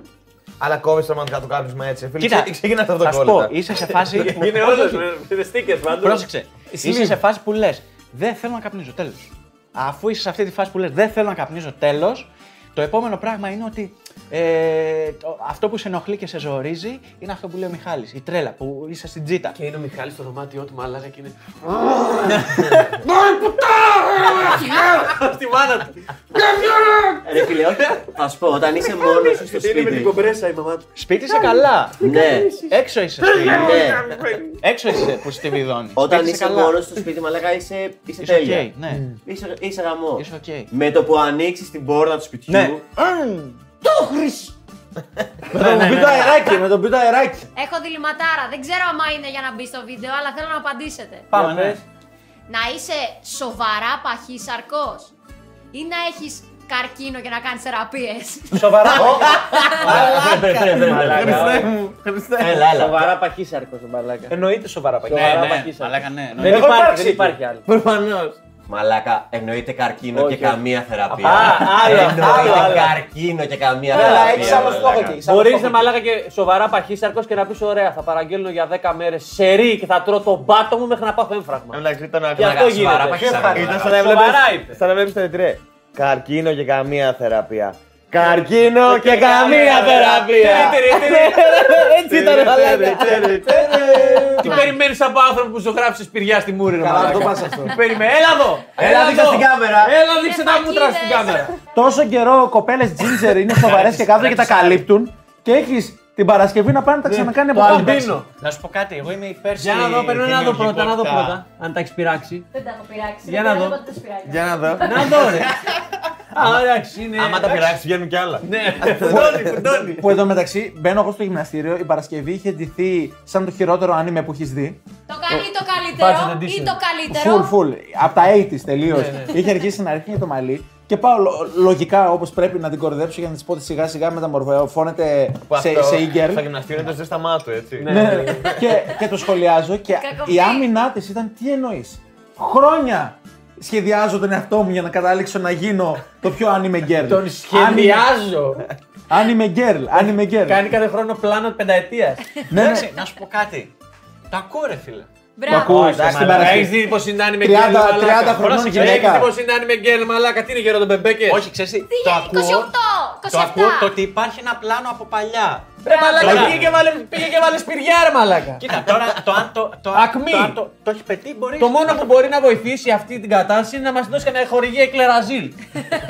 [SPEAKER 2] Αλλά κόβεις πραγματικά το κάπνισμα έτσι. Φίλε,
[SPEAKER 3] Κοίτα,
[SPEAKER 2] ξέ- ξεκινά αυτό
[SPEAKER 3] θα
[SPEAKER 2] το
[SPEAKER 3] σου πω,
[SPEAKER 2] κόλλητα.
[SPEAKER 3] είσαι σε φάση. *laughs* που-
[SPEAKER 1] Είναι
[SPEAKER 3] Όχι,
[SPEAKER 1] όλος,
[SPEAKER 3] όχι.
[SPEAKER 1] είναι stickers πάντως.
[SPEAKER 3] Πρόσεξε. Είσαι σε φάση που λες: Δεν θέλω να καπνίζω. Τέλος. Αφού είσαι σε αυτή τη φάση που λες: Δεν θέλω να καπνίζω. Τέλος. Το επόμενο πράγμα είναι ότι ε, το- αυτό που σε ενοχλεί και σε ζορίζει είναι αυτό που λέει ο Μιχάλης, η τρέλα που είσαι στην τζίτα.
[SPEAKER 1] Και είναι ο Μιχάλης στο δωμάτιό του μαλάκα και είναι. Στη μάνα του.
[SPEAKER 5] Ρε φίλε, όχι. Θα σου πω, όταν είσαι μόνος σου στο
[SPEAKER 1] Είναι με την
[SPEAKER 5] σπίτι.
[SPEAKER 1] κομπρέσα η μαμά του.
[SPEAKER 3] Σπίτι είσαι καλά.
[SPEAKER 5] Ναι,
[SPEAKER 3] Έξω είσαι. σπίτι.
[SPEAKER 5] ναι.
[SPEAKER 3] Έξω είσαι που στη βιδώνεις.
[SPEAKER 5] Όταν
[SPEAKER 3] Σπίτι
[SPEAKER 5] είσαι
[SPEAKER 3] καλά.
[SPEAKER 5] μόνος στο σπίτι, μαλάκα είσαι, είσαι
[SPEAKER 3] Είσαι
[SPEAKER 5] τέλεια.
[SPEAKER 3] οκ, ναι.
[SPEAKER 5] Είσαι, είσαι γαμώ.
[SPEAKER 3] Είσαι οκ.
[SPEAKER 5] Με το που ανοίξεις την πόρτα του σπιτιού.
[SPEAKER 3] Ναι.
[SPEAKER 4] Με τον πρώτο αεράκι, με τον πρώτο αεράκι.
[SPEAKER 6] Έχω διληματάρα. Δεν ξέρω άμα είναι για να μπει στο βίντεο, αλλά θέλω να απαντήσετε.
[SPEAKER 3] Πάμε,
[SPEAKER 1] Για
[SPEAKER 3] ναι.
[SPEAKER 1] πες.
[SPEAKER 6] Να είσαι σοβαρά παχύσαρκος ή να έχεις καρκίνο και να κάνεις θεραπείες.
[SPEAKER 4] Σοβαρά.
[SPEAKER 1] Χριστέ μου, Χριστέ.
[SPEAKER 5] Έλα, έλα.
[SPEAKER 1] Σοβαρά παχύσαρκος ο μπαλάκα.
[SPEAKER 4] Εννοείται σοβαρά παγιά.
[SPEAKER 3] Ναι,
[SPEAKER 1] Σοβαρά
[SPEAKER 3] ναι,
[SPEAKER 1] παχύσαρκος.
[SPEAKER 3] μαλάκα, ναι.
[SPEAKER 1] Δεν
[SPEAKER 4] Έχω
[SPEAKER 1] υπάρχει,
[SPEAKER 4] υπάρξει
[SPEAKER 1] δεν υπάρχει άλλο. Προφανώς.
[SPEAKER 5] Μαλάκα, εννοείται καρκίνο
[SPEAKER 1] Όχι,
[SPEAKER 5] και
[SPEAKER 1] όχι.
[SPEAKER 5] καμία θεραπεία.
[SPEAKER 1] Α, άλλο,
[SPEAKER 5] Εννοείται
[SPEAKER 1] άλλο, άλλο.
[SPEAKER 5] καρκίνο και καμία
[SPEAKER 4] Έλα,
[SPEAKER 5] θεραπεία.
[SPEAKER 4] έχεις άλλο στόχο
[SPEAKER 5] μαλάκα.
[SPEAKER 4] εκεί. Σαν
[SPEAKER 1] Μπορείς
[SPEAKER 4] αυτό
[SPEAKER 1] να μαλάκα και σοβαρά παχύσαρκος και να πεις: Ωραία, θα παραγγέλνω για 10 μέρες σερή και θα τρώω τον πάτο μου μέχρι να πάθω έμφραγμα.
[SPEAKER 2] Εντάξει, ήταν
[SPEAKER 1] Και αυτό
[SPEAKER 2] άκουσα.
[SPEAKER 5] Σοβαρά
[SPEAKER 1] γίνεται.
[SPEAKER 5] παχύσαρκος.
[SPEAKER 2] Ήταν σαν
[SPEAKER 1] Σοβαρά
[SPEAKER 2] να βλέπεις-
[SPEAKER 1] είπε.
[SPEAKER 2] σαν να βλέπεις το ρετρέ. Καρκίνο και καμία θεραπεία. Καρκίνο και καμία θεραπεία. *laughs* Έτσι ήταν μαλάκα.
[SPEAKER 1] Τι περιμένεις από άνθρωπο που ζωγράφησε σπηριά στη μούρη, ρε
[SPEAKER 4] Καλά,
[SPEAKER 1] μαλάκα.
[SPEAKER 4] το πας αυτό.
[SPEAKER 1] Τι περιμένεις, έλα εδώ!
[SPEAKER 5] Έλα, δείξε
[SPEAKER 1] εδώ.
[SPEAKER 5] στην κάμερα.
[SPEAKER 1] Έλα, δείξε τα μούτρα στην
[SPEAKER 6] φακίδες.
[SPEAKER 1] κάμερα.
[SPEAKER 4] Τόσο καιρό κοπέλες ginger είναι σοβαρές και κάθονται και τα καλύπτουν και έχεις την Παρασκευή να πάνε να τα ξανακάνει από
[SPEAKER 1] Το
[SPEAKER 4] πάνω.
[SPEAKER 1] αλμπίνο.
[SPEAKER 3] Να σου πω κάτι, εγώ είμαι υπέρ
[SPEAKER 1] Για να δω, περιμένω να δω πρώτα, να δω
[SPEAKER 3] δημιουργικότητα.
[SPEAKER 1] πρώτα. Αν τα έχεις πειράξει.
[SPEAKER 6] Δεν τα έχω πειράξει.
[SPEAKER 1] Για να
[SPEAKER 6] δεν
[SPEAKER 1] δω.
[SPEAKER 6] έχω ποτέ σπυράκια.
[SPEAKER 2] Για να δω.
[SPEAKER 1] Να δω, ρε. *laughs* Α, εντάξει, είναι.
[SPEAKER 2] Άμα τα πειράξεις, βγαίνουν κι άλλα.
[SPEAKER 1] Ναι, *laughs* φουντώνει, φουντώνει.
[SPEAKER 4] Που εδώ μεταξύ μπαίνω εγώ στο γυμναστήριο, η Παρασκευή είχε ντυθεί σαν το χειρότερο άνιμε που έχεις δει.
[SPEAKER 6] Το κάνει ή το
[SPEAKER 1] Budget
[SPEAKER 6] καλύτερο
[SPEAKER 1] edition.
[SPEAKER 6] ή το
[SPEAKER 4] Full,
[SPEAKER 6] καλύτερο;
[SPEAKER 4] full. Από τα 80s τελείως. Είχε αρχίσει να ρίχνει το μαλλί. Και πάω λο- λογικά όπως πρέπει να την κοροϊδέψω για να της πω ότι σιγά σιγά μεταμορφώνεται
[SPEAKER 2] Που
[SPEAKER 4] σε,
[SPEAKER 2] αυτό
[SPEAKER 4] σε e-girl.
[SPEAKER 2] Στο γυμναστήριο είναι το ζέσταμά του, έτσι.
[SPEAKER 4] Ναι, και, και το σχολιάζω και
[SPEAKER 6] Κακοφύγει.
[SPEAKER 4] η άμυνά της ήταν τι εννοείς; Χρόνια σχεδιάζω τον εαυτό μου για να καταλήξω να γίνω το πιο anime girl.
[SPEAKER 1] Τον σχεδιάζω.
[SPEAKER 4] Anime girl, anime girl.
[SPEAKER 1] Κάνει κάθε χρόνο πλάνο πενταετίας.
[SPEAKER 4] Ναι, ναι.
[SPEAKER 3] Εντάξει, να σου πω κάτι. Το ακούω, ρε φίλε.
[SPEAKER 4] Το ακούω.
[SPEAKER 6] Μπράβο.
[SPEAKER 4] στην Παρασκευή.
[SPEAKER 1] Έχεις δει πω είναι άνιμε
[SPEAKER 4] 30
[SPEAKER 1] γκέλ, μαλάκα.
[SPEAKER 4] 30 χρονών
[SPEAKER 1] Έχει
[SPEAKER 4] γυναίκα.
[SPEAKER 1] δει πω είναι άνιμε γκέλ, μαλάκα. Τι είναι γερό τον μπεμπέκε;
[SPEAKER 3] Όχι, ξέρεις τι,
[SPEAKER 6] Τι
[SPEAKER 3] το
[SPEAKER 6] είναι,
[SPEAKER 3] ακούω.
[SPEAKER 6] 28,
[SPEAKER 3] Το ακούω το
[SPEAKER 6] 27.
[SPEAKER 3] ότι υπάρχει ένα πλάνο από παλιά.
[SPEAKER 1] Ρε μαλάκα,
[SPEAKER 3] Μπράβο.
[SPEAKER 1] πήγε και βάλε- πήγε και βάλε σπηριά, ρε μαλάκα.
[SPEAKER 3] Κοίτα, τώρα το αν το, το,
[SPEAKER 1] Ακμή.
[SPEAKER 3] το, αν το, το έχεις πετύχει μπορείς.
[SPEAKER 1] Το μόνο που μπορεί να βοηθήσει αυτή την κατάσταση είναι να μας δώσει κανένα χορηγία εκλεραζίλ.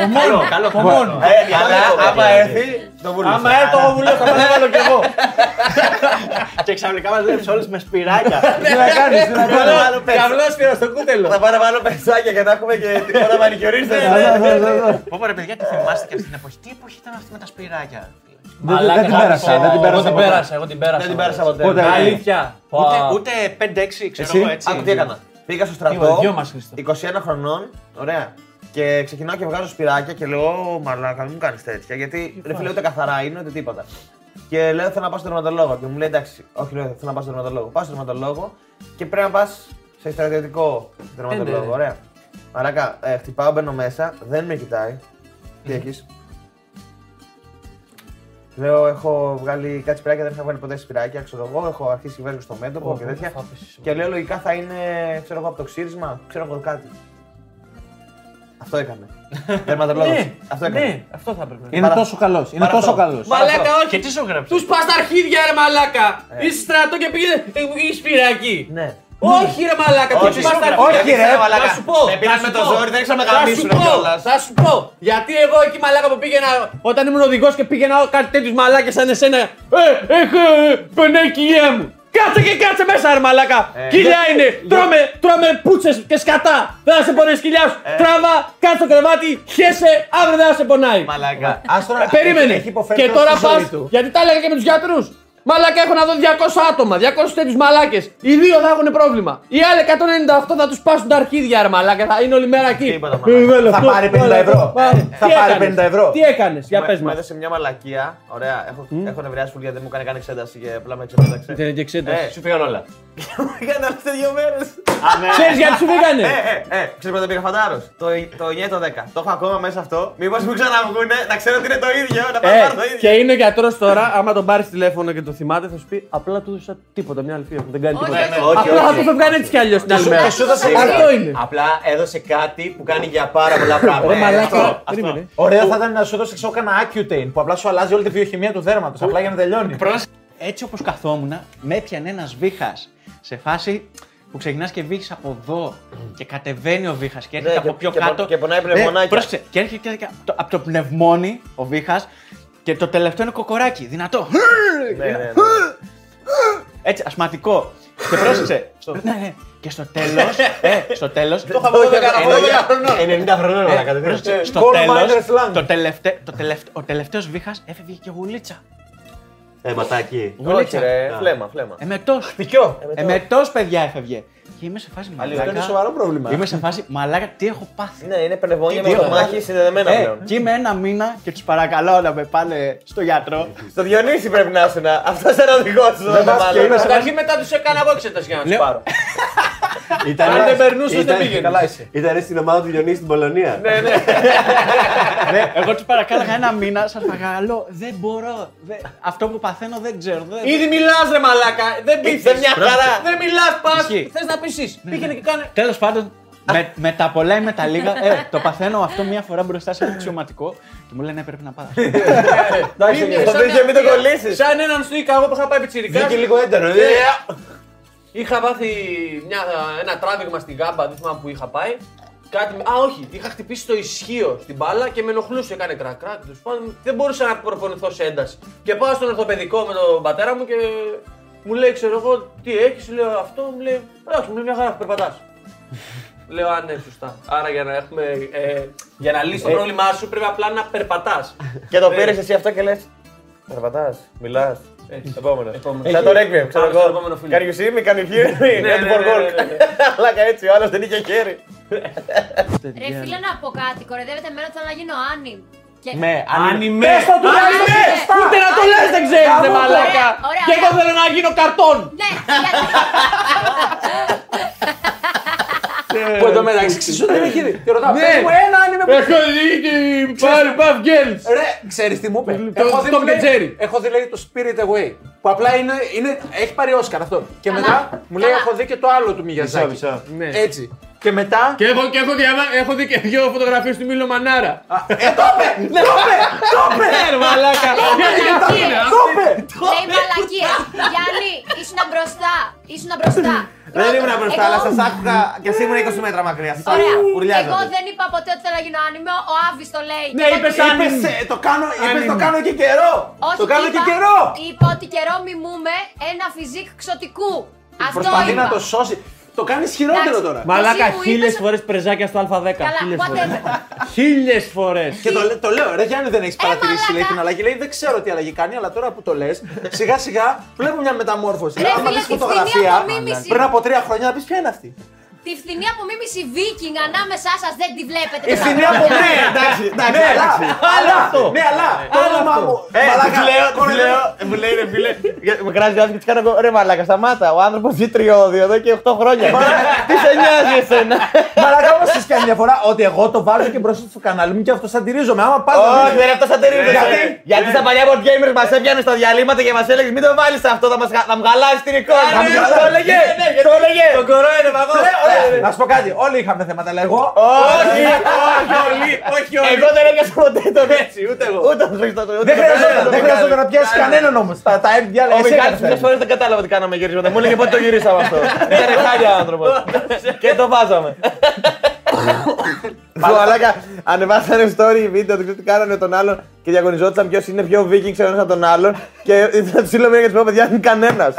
[SPEAKER 1] Το μόνο.
[SPEAKER 3] καλό,
[SPEAKER 1] Το
[SPEAKER 3] καλό.
[SPEAKER 1] μόνο.
[SPEAKER 2] Ε, αλλά άμα έρθει, το βούλησε.
[SPEAKER 1] Άμα έρθει το βουλίο θα το *laughs* βάλω κι εγώ.
[SPEAKER 3] Και ξαφνικά μας βλέπεις όλους με σπυράκια.
[SPEAKER 4] Τι να κάνεις, τι να κάνεις.
[SPEAKER 1] Καβλό πήρα στο κούτελο.
[SPEAKER 2] Θα πάω να βάλω πετσάκια και να έχουμε και την ώρα μανικιορίστα.
[SPEAKER 3] Πω πω, ρε παιδιά, τι θυμάστε και αυτή την εποχή. Τι εποχή ήταν αυτή με τα σπυράκια;
[SPEAKER 4] Δεν δεν την πέρασα, δεν την
[SPEAKER 1] Εγώ
[SPEAKER 4] πέρασα.
[SPEAKER 1] την
[SPEAKER 4] ποτέ.
[SPEAKER 1] πέρασα, εγώ την πέρασα.
[SPEAKER 2] Δεν την πέρασα ποτέ.
[SPEAKER 4] Ποτέ.
[SPEAKER 1] Αλήθεια.
[SPEAKER 3] Ούτε,
[SPEAKER 1] Πα.
[SPEAKER 3] ούτε 5-6, ξέρω
[SPEAKER 4] Εσύ;
[SPEAKER 3] εγώ έτσι.
[SPEAKER 2] Άκου τι έκανα. Πήγα στο
[SPEAKER 1] Τίποτα,
[SPEAKER 2] στρατό,
[SPEAKER 1] δυο μας, Χρήστο.
[SPEAKER 2] 21 χρονών, ωραία. Και ξεκινάω και βγάζω σπυράκια και λέω: «Ω, Μαλάκα, μην μου κάνεις τέτοια. Γιατί ρε φίλε, ούτε καθαρά είναι ούτε τίποτα. Και λέω: Θέλω να πάω στον τερματολόγο. Και μου λέει: Εντάξει, όχι, λέω: Θέλω να πάω στον τερματολόγο. Πάω στον τερματολόγο και πρέπει να πας σε στρατιωτικό τερματολόγο.
[SPEAKER 1] Ε, ναι.
[SPEAKER 2] Ωραία. Μαλάκα, ε, χτυπάω, μπαίνω μέσα, δεν με κοιτάει. Τι έχεις; Λέω: Έχω βγάλει κάτι σπυράκια, δεν είχα βγάλει ποτέ σπυράκια. Ξέρω εγώ, έχω αρχίσει και βρίσκω στο μέτωπο και τέτοια. Και λέω: Λογικά θα είναι, ξέρω εγώ, από το ξύρισμα, ξέρω εγώ κάτι. Αυτό έκανε. Τερματολόγο.
[SPEAKER 1] Ναι,
[SPEAKER 2] Αυτό έκανε.
[SPEAKER 1] ναι, αυτό θα έπρεπε.
[SPEAKER 4] Είναι τόσο καλό. Είναι
[SPEAKER 2] Παρά
[SPEAKER 4] τόσο
[SPEAKER 2] αυτό.
[SPEAKER 4] καλό.
[SPEAKER 1] Μαλάκα,
[SPEAKER 3] Και
[SPEAKER 1] όχι.
[SPEAKER 3] τι σου γράψε.
[SPEAKER 1] Του πα στα αρχίδια, ρε μαλάκα. Είσαι στρατό και πήγε. Έχει σπυράκι.
[SPEAKER 2] Ναι.
[SPEAKER 1] Όχι, ρε μαλάκα, του
[SPEAKER 2] Όχι,
[SPEAKER 1] πα στα
[SPEAKER 2] όχι,
[SPEAKER 1] αρχίδια.
[SPEAKER 4] ρε,
[SPEAKER 2] μαλάκα.
[SPEAKER 1] Θα σου πω.
[SPEAKER 2] Με πήραν
[SPEAKER 1] θα
[SPEAKER 2] με
[SPEAKER 1] σου
[SPEAKER 2] το
[SPEAKER 1] πω.
[SPEAKER 2] ζόρι, δεν ήξερα να
[SPEAKER 1] Θα σου
[SPEAKER 2] γαμίσουν
[SPEAKER 1] πω,
[SPEAKER 2] κιόλας.
[SPEAKER 1] Θα σου πω. Γιατί εγώ εκεί μαλάκα που πήγαινα όταν ήμουν οδηγός και πήγαινα κάτι τέτοιους μαλάκες σαν εσένα. Ε, έχω πενέ κοιλιά μου. Κάτσε και κάτσε μέσα, ρε μαλάκα. Κοιλιά είναι. Τρώμε, τρώμε πούτσες και σκατά. Δεν θα σε πονέσει η κοιλιά σου. Τράβα, κάτσε στο κρεβάτι, χέσε, αύριο δεν θα σε πονάει.
[SPEAKER 2] Μαλάκα.
[SPEAKER 4] Άστο να-
[SPEAKER 1] Ε, Περίμενε.
[SPEAKER 4] έχει υποφέρει
[SPEAKER 1] Και
[SPEAKER 4] τόσο
[SPEAKER 1] τώρα
[SPEAKER 4] στη
[SPEAKER 1] πας.
[SPEAKER 4] ζωή του.
[SPEAKER 1] Γιατί τα έλεγα και με τους γιατρούς. Μαλάκα έχω να δω 200 άτομα, 200 τέτοιους μαλάκες. Οι δύο θα έχουν πρόβλημα. Οι άλλοι 198 θα τους πάσουν τα αρχίδια, ρε μαλάκα. Θα είναι όλη μέρα εκεί.
[SPEAKER 2] Τίποτα, μαλάκα.
[SPEAKER 1] Ε, βάλε
[SPEAKER 4] Θα
[SPEAKER 1] αυτό,
[SPEAKER 4] πάρει 50
[SPEAKER 1] βάλε αυτό.
[SPEAKER 4] ευρώ.
[SPEAKER 1] Πάρε.
[SPEAKER 4] Θα
[SPEAKER 1] Τι
[SPEAKER 4] πάρει
[SPEAKER 1] έκανες;
[SPEAKER 4] 50 ευρώ.
[SPEAKER 1] Τι έκανες, για πες
[SPEAKER 2] Μου
[SPEAKER 1] μας.
[SPEAKER 2] έδωσε μια μαλακία. Ωραία. Έχω, έχω νευριάσει πολύ γιατί δεν μου έκανε καν εξέταση και απλά με εξέταξε.
[SPEAKER 1] Δεν και εξέταση.
[SPEAKER 2] Ε, σου φύγαν όλα. Μου έκανε άλλε δύο μέρες.
[SPEAKER 1] Ξέρεις γιατί σου πήγανε.
[SPEAKER 2] Ε, ε, ε, ξέρεις πότε πήγα φαντάρος; Το, το 9 ή το 10. Το έχω ακόμα μέσα αυτό. Μήπως μου ξαναβγούνε να ξέρω ότι είναι το ίδιο. Να πάω να πάρω το
[SPEAKER 1] Ε,
[SPEAKER 2] ίδιο.
[SPEAKER 1] και είναι ο γιατρός τώρα, άμα τον πάρεις τηλέφωνο και το θυμάται, θα σου πει απλά του έδωσα τίποτα, μια αλφία μου. Δεν κάνει
[SPEAKER 6] Όχι,
[SPEAKER 1] τίποτα.
[SPEAKER 6] όχι,
[SPEAKER 5] όχι,
[SPEAKER 1] Απλά θα
[SPEAKER 5] όχι.
[SPEAKER 1] του φευγάνε έτσι κι αλλιώς την άλλη μέρα.
[SPEAKER 4] και σου έδωσε
[SPEAKER 1] Αυτό είναι.
[SPEAKER 5] Απλά έδωσε κάτι που κάνει για πάρα πολλά πράγματα.
[SPEAKER 1] Ρε
[SPEAKER 5] Ε,
[SPEAKER 1] μαλάκα,
[SPEAKER 5] αυτό.
[SPEAKER 1] περίμενε.
[SPEAKER 4] Ωραίο θα ήταν να σου δώσει ξέρω κανένα Accutane που απλά σου αλλάζει όλη τη βιοχημία του δέρματος. Απλά για να τελειώνει.
[SPEAKER 3] Έτσι όπως καθόμουν, με έπιανε ένας βήχας σε φάση που ξεκινάς και βήχεις από εδώ και κατεβαίνει ο βήχας και έρχεται
[SPEAKER 2] Ναι,
[SPEAKER 3] από
[SPEAKER 2] και-
[SPEAKER 3] πιο
[SPEAKER 2] και
[SPEAKER 3] κάτω.
[SPEAKER 2] πο- και πονάει
[SPEAKER 3] Ναι,
[SPEAKER 2] πνευμονάκια.
[SPEAKER 3] πρόσεξε, και έρχεται και από το, από το πνευμόνι ο βήχας και το τελευταίο είναι κοκοράκι. Δυνατό.
[SPEAKER 2] Ναι, ναι, ναι.
[SPEAKER 3] Έτσι, ασματικό. Και πρόσεξε. Ναι, ναι. Και στο τέλος. ε, στο τέλος.
[SPEAKER 2] Το είχα βγάλει από 12
[SPEAKER 5] 90 χρονών όλα κατά
[SPEAKER 3] Στο
[SPEAKER 4] Coal
[SPEAKER 3] τέλος.
[SPEAKER 4] miner's land.
[SPEAKER 3] Το τελευταίο, το τελευταίο, ο τελευταίος βήχας έφευγε και γουλίτσα.
[SPEAKER 5] Ε, ματάκι.
[SPEAKER 2] Όχι, ρε, φλέμα, φλέμα.
[SPEAKER 3] Εμετό.
[SPEAKER 2] Πικιό.
[SPEAKER 3] Εμετό, παιδιά, έφευγε. Και είμαι σε φάση
[SPEAKER 4] Αυτό
[SPEAKER 3] μαλάκα.
[SPEAKER 4] είναι σοβαρό πρόβλημα.
[SPEAKER 3] Είμαι σε φάση μαλάκα, τι έχω πάθει.
[SPEAKER 2] Ναι, είναι πνευμόνια
[SPEAKER 3] Τι
[SPEAKER 2] με το
[SPEAKER 3] δύο,
[SPEAKER 2] μάχη συνδεδεμένα
[SPEAKER 3] Ε,
[SPEAKER 2] πλέον.
[SPEAKER 3] και είμαι ένα μήνα και τους παρακαλώ να με πάνε στο γιατρό.
[SPEAKER 2] Στο Διονύση πρέπει να ήσουν. Αυτό ήταν ο οδηγό σου.
[SPEAKER 4] Δεν πας και είναι σε
[SPEAKER 1] Καταρχήν μετά τους έκανα εγώ εξέταση για να τους
[SPEAKER 3] Λέω-
[SPEAKER 1] πάρω. *laughs*
[SPEAKER 5] Ήταν,
[SPEAKER 1] Αν δεν περνούσες, δεν πήγαινες.
[SPEAKER 4] Καλά είσαι.
[SPEAKER 5] Ήταν στην ομάδα του Διονύση στην Πολωνία.
[SPEAKER 1] Ναι, ναι. *laughs*
[SPEAKER 3] Ναι, εγώ τους παρακάλαγα ένα μήνα, σας παρακαλώ, δεν μπορώ. δεν- Αυτό που παθαίνω δεν ξέρω. δεν-
[SPEAKER 1] Ήδη μιλάς ρε μαλάκα. Δεν πείθεις.
[SPEAKER 2] Είσαι μια χαρά.
[SPEAKER 1] Δεν μιλάς, πας.
[SPEAKER 3] Ισχύει.
[SPEAKER 1] Θες να πει Πήγαινε και κάνε.
[SPEAKER 3] Τέλος πάντων, με, με τα πολλά ή με τα λίγα, ε, το παθαίνω αυτό μία φορά μπροστά σε ένα αξιωματικό και μου λένε πρέπει να πάω.
[SPEAKER 1] Εντάξει,
[SPEAKER 2] Το τέτοιο μην το κολλήσεις.
[SPEAKER 1] Σαν έναν στοίκα εγώ που είχα πάει πιτσιρικά.
[SPEAKER 5] Βγήκε λίγο έντονο. ε.
[SPEAKER 1] Είχα πάθει μια, ένα τράβηγμα στην γάμπα, δεν θυμάμαι που είχα πάει. Κάτι, με- α, όχι, είχα χτυπήσει το ισχύο στην μπάλα και με ενοχλούσε. Έκανε κρακ, κρακ. τέλος πάντων, δεν μπορούσα να προπονηθώ σε ένταση. Και πάω στον ορθοπαιδικό με τον πατέρα μου και μου λέει, ξέρω εγώ, τι έχεις, λέω αυτό, μου λέει, εντάξει, μου λέει μια χαρά, περπατάς. *laughs* λέω, α, ναι, σωστά. Άρα για να, έχουμε, ε, για να λύσεις το πρόβλημά σου πρέπει απλά να περπατάς. *laughs*
[SPEAKER 2] Και το πήρες εσύ αυτό και λες. Περπατάς, μιλάς. Επόμενος.
[SPEAKER 1] Επόμενος.
[SPEAKER 2] Σαν το Requiem, ξέρω
[SPEAKER 1] Πάμε στο
[SPEAKER 2] εγώ.
[SPEAKER 1] επόμενο φίλο.
[SPEAKER 2] Can you see me, can you hear *laughs* me?
[SPEAKER 1] Ναι,
[SPEAKER 2] Net
[SPEAKER 1] ναι,
[SPEAKER 2] for
[SPEAKER 1] ναι,
[SPEAKER 2] work.
[SPEAKER 1] ναι, ναι.
[SPEAKER 2] Αλλά έτσι, ο άλλος δεν είχε χέρι.
[SPEAKER 6] Ρε φίλε να πω κάτι, κοροϊδεύετε εμένα θέλω να γίνω άνιμ. Και...
[SPEAKER 3] με
[SPEAKER 1] Ανιμέ!
[SPEAKER 4] Πες το τουλάχιστον!
[SPEAKER 1] Ανιμέ!
[SPEAKER 6] Πες το!
[SPEAKER 1] Ούτε να το λες δεν ξέρεις ρε
[SPEAKER 4] Κάμω το.
[SPEAKER 1] μαλάκα!
[SPEAKER 6] Ωραία, ωραία,
[SPEAKER 1] Και εγώ
[SPEAKER 6] ωραία.
[SPEAKER 1] θέλω να γίνω καρτόν!
[SPEAKER 6] Ναι, γιατί...
[SPEAKER 4] Που εντωμεταξύ ξέρεις ότι δεν έχει δει. Και ρωτάω,
[SPEAKER 1] Ναι.
[SPEAKER 4] πες μου ένα άνιμε που
[SPEAKER 1] Έχω δει την Powerpuff Girls!
[SPEAKER 4] Ρε, ξέρεις τι μου είπε;
[SPEAKER 1] Το-
[SPEAKER 4] Έχω δει,
[SPEAKER 1] Tom
[SPEAKER 4] μου
[SPEAKER 1] και
[SPEAKER 4] λέει-
[SPEAKER 1] Jerry.
[SPEAKER 4] Έχω δει λέει το Spirit Away. Που απλά είναι, είναι, έχει πάρει Όσκαρ αυτό. Και
[SPEAKER 6] Καλά.
[SPEAKER 4] μετά μου λέει
[SPEAKER 6] Καλά.
[SPEAKER 4] έχω δει και το άλλο του Μιγιαζάκη.
[SPEAKER 5] μισό.
[SPEAKER 1] Ναι.
[SPEAKER 4] Έτσι. Και μετά;
[SPEAKER 1] Και έχω, και έχω, διαβα- έχω δει και δύο φωτογραφίες του Μίλο Μανάρα.
[SPEAKER 4] Ε, το είπε! Το είπε! Το είπε!
[SPEAKER 1] Ναι ρε μαλάκα! Γιατί αυτό είναι,
[SPEAKER 4] Το είπε!
[SPEAKER 6] Λέει μαλακία. Γιάννη, ήσουν μπροστά. Ήσουν μπροστά.
[SPEAKER 2] Δεν ήμουν μπροστά,
[SPEAKER 6] Εγώ-
[SPEAKER 2] αλλά σας άκουγα και εσύ ήμουν 20 μέτρα μακριά. Σας
[SPEAKER 6] Ωραία.
[SPEAKER 2] άκουγα,
[SPEAKER 6] Εγώ
[SPEAKER 2] κουρλιάζατε.
[SPEAKER 6] δεν είπα ποτέ ότι θέλω να γίνω άνιμο. Ο Άβης το λέει.
[SPEAKER 1] Ναι,
[SPEAKER 6] Και εγώ
[SPEAKER 1] είπες
[SPEAKER 6] το-
[SPEAKER 1] άνιμο.
[SPEAKER 4] Είπες, ε, το κάνω, είπες, το
[SPEAKER 1] Άνιμο.
[SPEAKER 4] κάνω και καιρό.
[SPEAKER 6] Όχι,
[SPEAKER 4] το κάνω
[SPEAKER 6] είπα,
[SPEAKER 4] και καιρό.
[SPEAKER 6] Είπα ότι καιρό μιμούμε ένα φιζικ ξωτικού. Αυτό
[SPEAKER 4] Προσπαθεί
[SPEAKER 6] είπα.
[SPEAKER 4] να το σώσει. Το κάνεις χειρότερο
[SPEAKER 6] Εντάξει.
[SPEAKER 4] τώρα.
[SPEAKER 1] Μαλάκα,
[SPEAKER 6] Εσύ μου
[SPEAKER 1] χίλιες
[SPEAKER 6] είπες-
[SPEAKER 1] φορές πρεζάκια στο Α10.
[SPEAKER 6] Καλά,
[SPEAKER 1] Χίλιες φορές.
[SPEAKER 6] whatever.
[SPEAKER 1] Χίλιες φορές.
[SPEAKER 4] Και το, λέ- το λέω, ρε Γιάννη, δεν έχεις παρατηρήσει
[SPEAKER 6] μαλάκα.
[SPEAKER 4] λέει, την αλλαγή. Λέει, δεν ξέρω τι αλλαγή κάνει, αλλά τώρα που το λες, σιγά σιγά βλέπω μια μεταμόρφωση.
[SPEAKER 6] Ρε,
[SPEAKER 4] Άμα
[SPEAKER 6] φίλε,
[SPEAKER 4] δεις
[SPEAKER 6] τη φθηνή
[SPEAKER 4] φωτογραφία
[SPEAKER 6] απομίμηση.
[SPEAKER 4] πριν από τρία χρόνια, να πεις ποια είναι αυτή;
[SPEAKER 6] Τη φθηνή απομίμηση Viking ανάμεσά σας δεν τη βλέπετε.
[SPEAKER 4] Η
[SPEAKER 6] τα
[SPEAKER 4] φθηνή
[SPEAKER 6] χρόνια.
[SPEAKER 4] απομίμηση.
[SPEAKER 2] Εντάξει, εντάξει.
[SPEAKER 4] Ναι, αλλά, αλλά,
[SPEAKER 1] αυτό.
[SPEAKER 4] ναι, αλλά, το όνομά μου.
[SPEAKER 2] Ε,
[SPEAKER 4] μαλάκα,
[SPEAKER 2] της λέω, της
[SPEAKER 4] κοροϊδεύω.
[SPEAKER 2] λέω, μου λέει ρε φίλε, για- με κράζει άδικο και της κάνω εγώ, ρε μαλάκα, σταμάτα, ο άνθρωπος ζει τριώδιο εδώ και 8 χρόνια. Τι σε νοιάζει εσένα;
[SPEAKER 4] Μαλάκα όμως τη κάνει διαφορά ότι εγώ το βάζω και μπροστά στο κανάλι μου και αυτό σαντηρίζομαι. Άμα πα.
[SPEAKER 2] Όχι, δεν είναι αυτό σαν τερίδι.
[SPEAKER 4] Γιατί;
[SPEAKER 2] Γιατί στα παλιά board gamers μας έπιανε στα διαλύματα και μας έλεγες μην το βάλεις αυτό, θα μας χα- θα μου χαλάσει την εικόνα.
[SPEAKER 4] Θα μου χαλάσει.
[SPEAKER 2] Το έλεγε, το έλεγε.
[SPEAKER 1] Τον κορόιδευα εγώ.
[SPEAKER 4] Να σου πω κάτι, όλοι είχαμε θέματα, αλλά εγώ.
[SPEAKER 2] Όχι,
[SPEAKER 1] Όχι όλοι, όχι όλοι.
[SPEAKER 2] εγώ δεν έπιασα ποτέ τον
[SPEAKER 1] Έτσι, ούτε εγώ.
[SPEAKER 2] Ούτε τον Χρήστο. ούτε
[SPEAKER 4] Δεν
[SPEAKER 2] τον
[SPEAKER 4] χρειαζόταν,
[SPEAKER 2] Χρήστο.
[SPEAKER 4] δεν χρειαζόταν να πιάσεις κανέναν όμως. Τα, τα διάλεγα.
[SPEAKER 2] Ο
[SPEAKER 4] εσύ
[SPEAKER 2] Μιχάλης
[SPEAKER 4] έκανες
[SPEAKER 2] πολλές
[SPEAKER 4] τα
[SPEAKER 2] φορές δεν κατάλαβα τι κάναμε γυρίσματα. Μου έλεγε πότε το γυρίσαμε αυτό. *laughs* Ήταν χάλια άνθρωπος. Και το βάζαμε. Σου μαλάκα, ανεβάσανε story βίντεο, δεν ξέρω τι κάνανε τον άλλον και διαγωνιζόταν ποιος είναι πιο Viking ο ένας από τον άλλον. Και θα του στείλω μία και του πω: Παιδιά, είναι κανένας.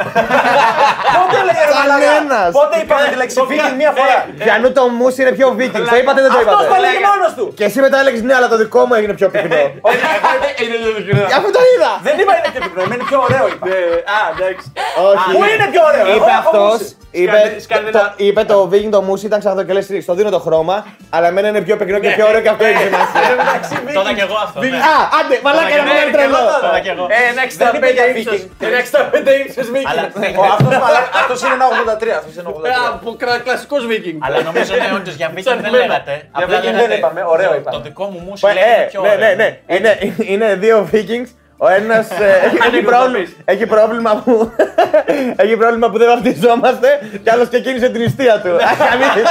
[SPEAKER 4] Πότε έλεγε ρε μαλάκα,
[SPEAKER 2] Κανένας.
[SPEAKER 4] Πότε είπαμε τη λέξη Viking μία φορά;
[SPEAKER 2] Γιαννού το μους είναι πιο Viking. Το είπατε, δεν το
[SPEAKER 4] Αυτός το
[SPEAKER 2] είπατε.
[SPEAKER 4] έλεγε μόνος του.
[SPEAKER 2] Και εσύ μετά έλεγες ναι, αλλά το δικό μου έγινε πιο πυκνό. Γι' αυτό το είδα.
[SPEAKER 4] Δεν είπα είναι πιο πυκνό, είναι πιο ωραίο είπα.
[SPEAKER 1] Α, εντάξει.
[SPEAKER 2] Όχι.
[SPEAKER 4] Πού είναι πιο ωραίο, εγώ
[SPEAKER 2] Είπε
[SPEAKER 4] έχω
[SPEAKER 2] αυτός.
[SPEAKER 4] ακούσει.
[SPEAKER 2] Είπε,
[SPEAKER 1] Σκανδι-
[SPEAKER 2] το, είπε το Viking το μουσ ήταν ξανά και λε: Στο δίνω το χρώμα, αλλά εμένα είναι πιο πυκνό και πιο ωραίο και αυτό έχει σημασία.
[SPEAKER 3] Το είδα κι εγώ αυτό. ναι.
[SPEAKER 2] Α, άντε, μαλάκα να μην τρελό.
[SPEAKER 3] Το είδα κι εγώ.
[SPEAKER 1] Ένα
[SPEAKER 4] Δεν είπε για
[SPEAKER 1] 65 ύψος.
[SPEAKER 4] Viking.
[SPEAKER 1] Ένα 65 ύψος
[SPEAKER 3] Αλλά-
[SPEAKER 1] Viking.
[SPEAKER 4] Ο, αυτός, μαλάκα- αυτός είναι ένα 83. Αυτός είναι 83.
[SPEAKER 1] Από κρα- κλασικός Viking.
[SPEAKER 3] Αλλά νομίζω ναι, όντως για Viking
[SPEAKER 1] Σαν
[SPEAKER 3] δεν
[SPEAKER 1] εμένα.
[SPEAKER 3] λέγατε.
[SPEAKER 1] Για
[SPEAKER 3] Απλά
[SPEAKER 1] Viking
[SPEAKER 3] λέγατε,
[SPEAKER 4] δεν είπαμε, ωραίο είπαμε.
[SPEAKER 3] Το δικό μου μουσ
[SPEAKER 2] Ε,
[SPEAKER 3] είναι πιο
[SPEAKER 2] Ναι, ναι,
[SPEAKER 3] ωραίο.
[SPEAKER 2] ναι. Είναι, είναι δύο Vikings. Ο ένας *laughs* έχει,
[SPEAKER 1] Ανοίγουν
[SPEAKER 2] πρόβλημα,
[SPEAKER 1] το
[SPEAKER 2] έχει, πρόβλημα που, *laughs* έχει πρόβλημα που δεν βαπτιζόμαστε και άλλος ξεκίνησε την νηστεία του. *laughs* Καμίστε.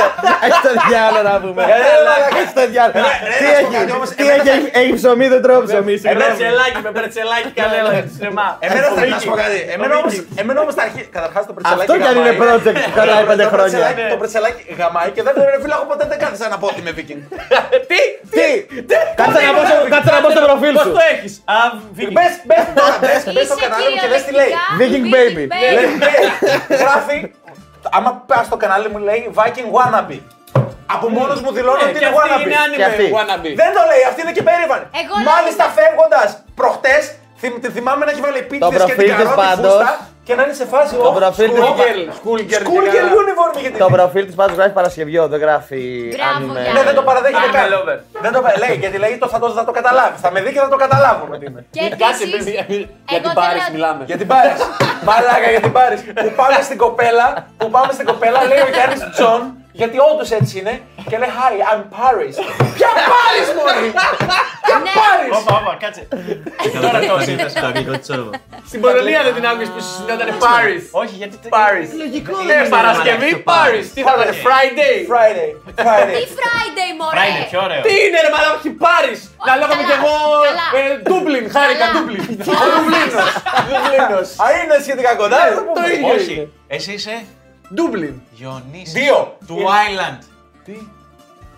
[SPEAKER 2] Έχει το διάλογο να πούμε. Έχει το διάλογο. Τι
[SPEAKER 4] να σου πω
[SPEAKER 2] έχει,
[SPEAKER 4] κάτι όμως,
[SPEAKER 2] τι
[SPEAKER 4] εμένα
[SPEAKER 2] έχει, έχει- έχει ψωμί, δεν τρώω ψωμί.
[SPEAKER 1] Με
[SPEAKER 2] συγγνώμη.
[SPEAKER 1] πρετσελάκι, με πρετσελάκι κανένα στο σινεμά.
[SPEAKER 4] Εμένα
[SPEAKER 1] Το
[SPEAKER 4] θα να
[SPEAKER 1] Viking.
[SPEAKER 4] σου πω κάτι.
[SPEAKER 1] Το
[SPEAKER 4] Εμένα όμως,
[SPEAKER 1] Viking.
[SPEAKER 4] εμένα όμως τα αρχή. Καταρχάς το πρετσελάκι.
[SPEAKER 2] Αυτό κι αν είναι
[SPEAKER 4] γαμάει.
[SPEAKER 2] project που κρατάει πέντε
[SPEAKER 4] Το
[SPEAKER 2] χρόνια.
[SPEAKER 4] πρετσελάκι- Το πρετσελάκι γαμάει και δεν ρε φίλε, εγώ ποτέ δεν κάθισα να πω ότι είμαι Viking.
[SPEAKER 1] Τι,
[SPEAKER 2] Τι, κάτσε να μπω στο- κάτσε να μπω στο προφίλ
[SPEAKER 1] πώς
[SPEAKER 2] σου.
[SPEAKER 1] το έχεις; Α, Viking.
[SPEAKER 4] Μπες, μπες τώρα, μπες, μπες στο
[SPEAKER 6] Είσαι
[SPEAKER 4] κανάλι μου και δες τι λέει.
[SPEAKER 6] κυριολεκτικά
[SPEAKER 2] Viking baby.
[SPEAKER 4] Λέει, Γράφει, άμα πας στο κανάλι μου λέει Viking wannabe. Από μόνος μου δηλώνω ότι
[SPEAKER 1] Και
[SPEAKER 4] είναι
[SPEAKER 1] αυτή είναι
[SPEAKER 4] wannabe.
[SPEAKER 2] Και αυτή.
[SPEAKER 1] anime wannabe.
[SPEAKER 4] Δεν το λέει, αυτή είναι και περήφανη.
[SPEAKER 6] Εγώ
[SPEAKER 4] Μάλιστα
[SPEAKER 6] λέω-
[SPEAKER 4] φεύγοντας προχτές, Θυμ- τη θυμάμαι να έχει βάλει
[SPEAKER 2] Το
[SPEAKER 4] πίτσες και την
[SPEAKER 2] προφίλ της
[SPEAKER 4] καρότη
[SPEAKER 2] πάντως-
[SPEAKER 4] φούστα και να είναι σε φάση.
[SPEAKER 2] Το προφίλ της-
[SPEAKER 4] School girl uniform είχε
[SPEAKER 2] Το προφίλ της πάντω γράφει Παρασκευιό, δεν γράφει.
[SPEAKER 6] Μπράβο,
[SPEAKER 2] αν είμαι-
[SPEAKER 6] Γιάννη.
[SPEAKER 4] Ναι, δεν το παραδέχεται
[SPEAKER 1] Anime
[SPEAKER 4] καν.
[SPEAKER 1] lover.
[SPEAKER 4] Δεν το πα- λέει, γιατί λέει το θα το, θα το καταλάβεις. Θα με δει και θα το καταλάβουν ότι είμαι.
[SPEAKER 6] Και
[SPEAKER 1] Κάτσε,
[SPEAKER 6] επίσης,
[SPEAKER 1] για
[SPEAKER 6] εγώ
[SPEAKER 1] την Πάρις
[SPEAKER 6] θέλω-
[SPEAKER 1] μιλάμε.
[SPEAKER 4] Για την Πάρις. Μαλάκα για την Πάρις. Που πάμε στην κοπέλα, που πάμε στην κοπέλα, λέει ο Γιάννης Τζον, γιατί όντως έτσι είναι, και λέει Hi, I'm Paris. Ποια Paris, μωρή! Ποια
[SPEAKER 6] Ναι.
[SPEAKER 4] Paris!
[SPEAKER 3] Όπα, όπα, κάτσε. Τώρα το είδες.
[SPEAKER 5] Το αγγλικό της όνομα.
[SPEAKER 1] Στην Πολωνία δεν την άκουσες που συστηνόταν Paris.
[SPEAKER 3] Όχι, γιατί.
[SPEAKER 1] Paris. Ναι, Παρασκευή Paris. Τι θα ήταν, Friday.
[SPEAKER 4] Friday.
[SPEAKER 6] Τι
[SPEAKER 4] Friday.
[SPEAKER 6] Friday, μωρέ!
[SPEAKER 3] Friday, πιο ωραίο.
[SPEAKER 1] Τι είναι ρε μαλάκα, όχι Paris. Να λέγαμε
[SPEAKER 6] καλά,
[SPEAKER 1] κι εγώ
[SPEAKER 6] καλά.
[SPEAKER 1] ε, Ντούμπλιν, χάρηκα
[SPEAKER 6] Καλά.
[SPEAKER 1] Ντούμπλιν. Ο Ντουμπλίνος. Ντουμπλίνος.
[SPEAKER 4] Α, είναι σχετικά κοντά.
[SPEAKER 1] Το ίδιο
[SPEAKER 3] Όχι.
[SPEAKER 1] είναι.
[SPEAKER 3] Εσύ είσαι
[SPEAKER 1] Ντούμπλιν.
[SPEAKER 3] Διονύσης.
[SPEAKER 4] Δύο.
[SPEAKER 3] Του Island.
[SPEAKER 1] Τι;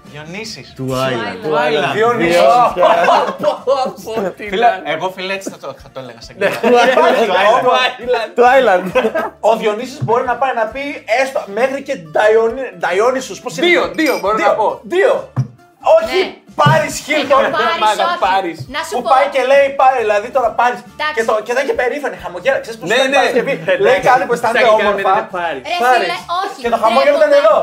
[SPEAKER 3] Διονύσης.
[SPEAKER 5] Του Island.
[SPEAKER 3] Του Island.
[SPEAKER 4] Διονύσης.
[SPEAKER 3] Φίλε, εγώ φίλε έτσι θα το, θα το έλεγα σε αγγλικά.
[SPEAKER 2] Το Island.
[SPEAKER 4] Ο Διονύσης μπορεί να πάει να πει έστω μέχρι και Νταϊόνι- Νταϊόνισους. Πώς είναι.
[SPEAKER 1] Δύο, δύο μπορώ να πω.
[SPEAKER 4] Δύο. Όχι
[SPEAKER 6] Ναι.
[SPEAKER 4] Πάρις Χίλτον.
[SPEAKER 6] Πάρεις,
[SPEAKER 1] Μάγα,
[SPEAKER 6] όχι.
[SPEAKER 1] Πάρεις.
[SPEAKER 6] Να σου
[SPEAKER 4] Που
[SPEAKER 6] πω.
[SPEAKER 4] πάει και λέει πάρει, δηλαδή τώρα πάρεις.
[SPEAKER 6] Εντάξει.
[SPEAKER 4] Και, το, και δεν και περήφανη, χαμογέλα. Ξέρεις πώς
[SPEAKER 1] Ναι,
[SPEAKER 4] ήταν η
[SPEAKER 1] ναι.
[SPEAKER 4] Παρασκευή. Λέει κάτι που αισθάνεται
[SPEAKER 1] Σαν και
[SPEAKER 4] όμορφα.
[SPEAKER 1] κάνετε Πάρις.
[SPEAKER 6] Ρε
[SPEAKER 4] Πάρεις.
[SPEAKER 6] φίλε, όχι.
[SPEAKER 4] Και το χαμόγελο ήταν
[SPEAKER 6] ντρέπομαι-
[SPEAKER 4] εδώ.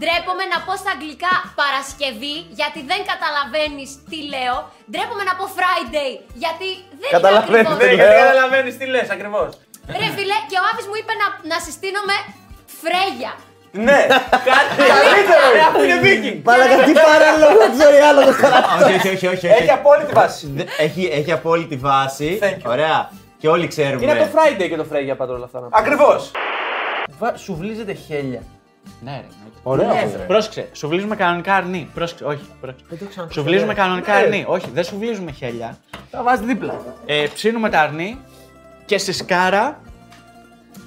[SPEAKER 6] Ντρέπομαι να πω στα αγγλικά Παρασκευή γιατί δεν καταλαβαίνεις τι λέω. Ντρέπομαι να πω Friday γιατί δεν
[SPEAKER 2] Καταλαβαίνεις
[SPEAKER 6] είναι
[SPEAKER 2] τι
[SPEAKER 1] Ναι,
[SPEAKER 6] ακριβώς.
[SPEAKER 2] λέω.
[SPEAKER 1] γιατί καταλαβαίνεις τι λες ακριβώς.
[SPEAKER 6] Ρε φίλε, και ο Άβης μου είπε να, να συστήνομαι Φρέγια.
[SPEAKER 4] Ναι. Καλύτερο
[SPEAKER 1] Ρε,
[SPEAKER 4] είναι.
[SPEAKER 1] αυτό είναι Viking.
[SPEAKER 2] Μαλάκα τι παράλογο *laughs* τη ζωή άλλο το
[SPEAKER 5] Όχι, όχι, όχι, όχι.
[SPEAKER 4] Έχει απόλυτη βάση.
[SPEAKER 5] Δε- Έχει, έχει απόλυτη βάση.
[SPEAKER 4] Thank you.
[SPEAKER 5] Ωραία. Και όλοι ξέρουμε.
[SPEAKER 1] Είναι το Friday και το Φρέγια πάντω όλα αυτά. να πω.
[SPEAKER 4] Ακριβώς.
[SPEAKER 1] Βα- Σου βλίζετε χέλια.
[SPEAKER 3] Ναι, ρε.
[SPEAKER 4] Ωραίο.
[SPEAKER 3] Πρόσεξε, σου βλύζουμε κανονικά αρνί. Πρόσεξε, όχι. πρόσεξε. Σου βλύζουμε κανονικά αρνί. Όχι, δεν σου βλύζουμε χέλια.
[SPEAKER 1] Τα βάζεις δίπλα.
[SPEAKER 3] Ε, ψήνουμε τα αρνί και στη σκάρα.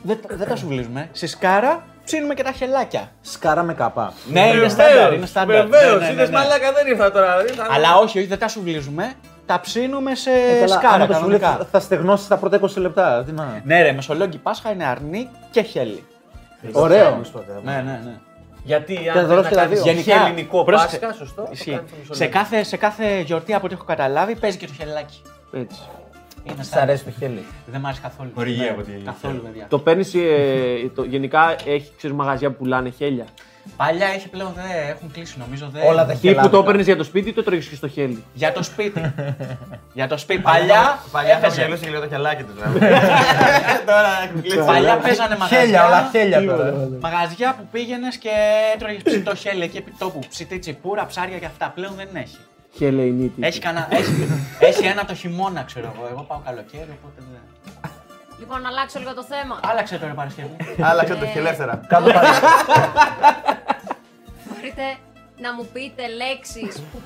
[SPEAKER 3] Δεν, τα- δεν τα σου βλύζουμε. Στη σκάρα ψήνουμε και τα χελάκια.
[SPEAKER 4] Σκάρα με καπά.
[SPEAKER 3] Ναι, είναι στάνταρ. Είναι στάνταρ.
[SPEAKER 1] Βεβαίως,
[SPEAKER 3] Ναι, ναι, ναι,
[SPEAKER 1] είδε
[SPEAKER 3] ναι.
[SPEAKER 1] μαλάκα δεν ήρθα τώρα. ήρθα-
[SPEAKER 3] Αλλά όχι, όχι, δεν τα σου βλύζουμε. Τα ψήνουμε σε σκάρα
[SPEAKER 4] άμα το σου λέει,
[SPEAKER 3] κανονικά.
[SPEAKER 4] θα- θα στεγνώσεις τα πρώτα 20 λεπτά. Τι να.
[SPEAKER 3] Ναι, ρε, Μεσολόγγι Πάσχα είναι αρνί και χέλι.
[SPEAKER 4] Ωραίο.
[SPEAKER 3] Ναι, ναι, ναι.
[SPEAKER 1] Γιατί
[SPEAKER 4] Και
[SPEAKER 1] αν
[SPEAKER 4] θα δώσει
[SPEAKER 1] δεν
[SPEAKER 4] και τα
[SPEAKER 1] κάνεις
[SPEAKER 4] δύο.
[SPEAKER 3] Γενικά,
[SPEAKER 1] ελληνικό
[SPEAKER 3] πρόσεξε.
[SPEAKER 1] Πάσχα, σωστό. το
[SPEAKER 3] Ισχύει.
[SPEAKER 1] κάνεις το
[SPEAKER 3] Σε
[SPEAKER 1] Μεσολόγγι.
[SPEAKER 3] κάθε, σε κάθε γιορτή από ό,τι έχω καταλάβει παίζει και το χελάκι.
[SPEAKER 1] Έτσι.
[SPEAKER 3] Είναι
[SPEAKER 4] Σ'
[SPEAKER 3] στα...
[SPEAKER 4] αρέσει το χέλι.
[SPEAKER 3] Δεν μ' άρεσε καθόλου.
[SPEAKER 5] Χορηγία
[SPEAKER 3] Ναι,
[SPEAKER 5] από τη-
[SPEAKER 3] Καθόλου, παιδιά.
[SPEAKER 1] Το παίρνεις. γενικά έχει ξέρεις, μαγαζιά που πουλάνε χέλια.
[SPEAKER 3] Παλιά έχει πλέον δεν έχουν κλείσει νομίζω. Δεν...
[SPEAKER 4] Όλα τα
[SPEAKER 1] Ή που
[SPEAKER 4] χελιά.
[SPEAKER 1] το παίρνει για το σπίτι ή το τρώγει και στο χέλι.
[SPEAKER 3] Για το σπίτι. *laughs* Για το σπίτι. Παλιά
[SPEAKER 5] Παλιά θα
[SPEAKER 3] έπαιζε.
[SPEAKER 5] γελούσε και λίγο το χελάκι τους. *laughs* Τώρα έχουν κλείσει.
[SPEAKER 3] Παλιά παίζανε μαγαζιά.
[SPEAKER 4] Χέλια, όλα χέλια τώρα.
[SPEAKER 3] Μαγαζιά που πήγαινες και έτρωγες ψητό χέλι εκεί επί τόπου. Ψητή τσιπούρα, ψάρια και αυτά. Πλέον δεν έχει.
[SPEAKER 1] Χελεϊνίτη.
[SPEAKER 3] Έχει, κανένα, *laughs* έχει, έχει ένα το χειμώνα, ξέρω εγώ. Εγώ πάω καλοκαίρι, οπότε δεν.
[SPEAKER 6] Λοιπόν, να αλλάξω λίγο το θέμα.
[SPEAKER 3] Άλλαξε τώρα Παρασκευή.
[SPEAKER 2] Άλλαξε το χελεύθερα.
[SPEAKER 4] Κάτω πάλι. *laughs*
[SPEAKER 6] Μπορείτε να μου πείτε λέξεις που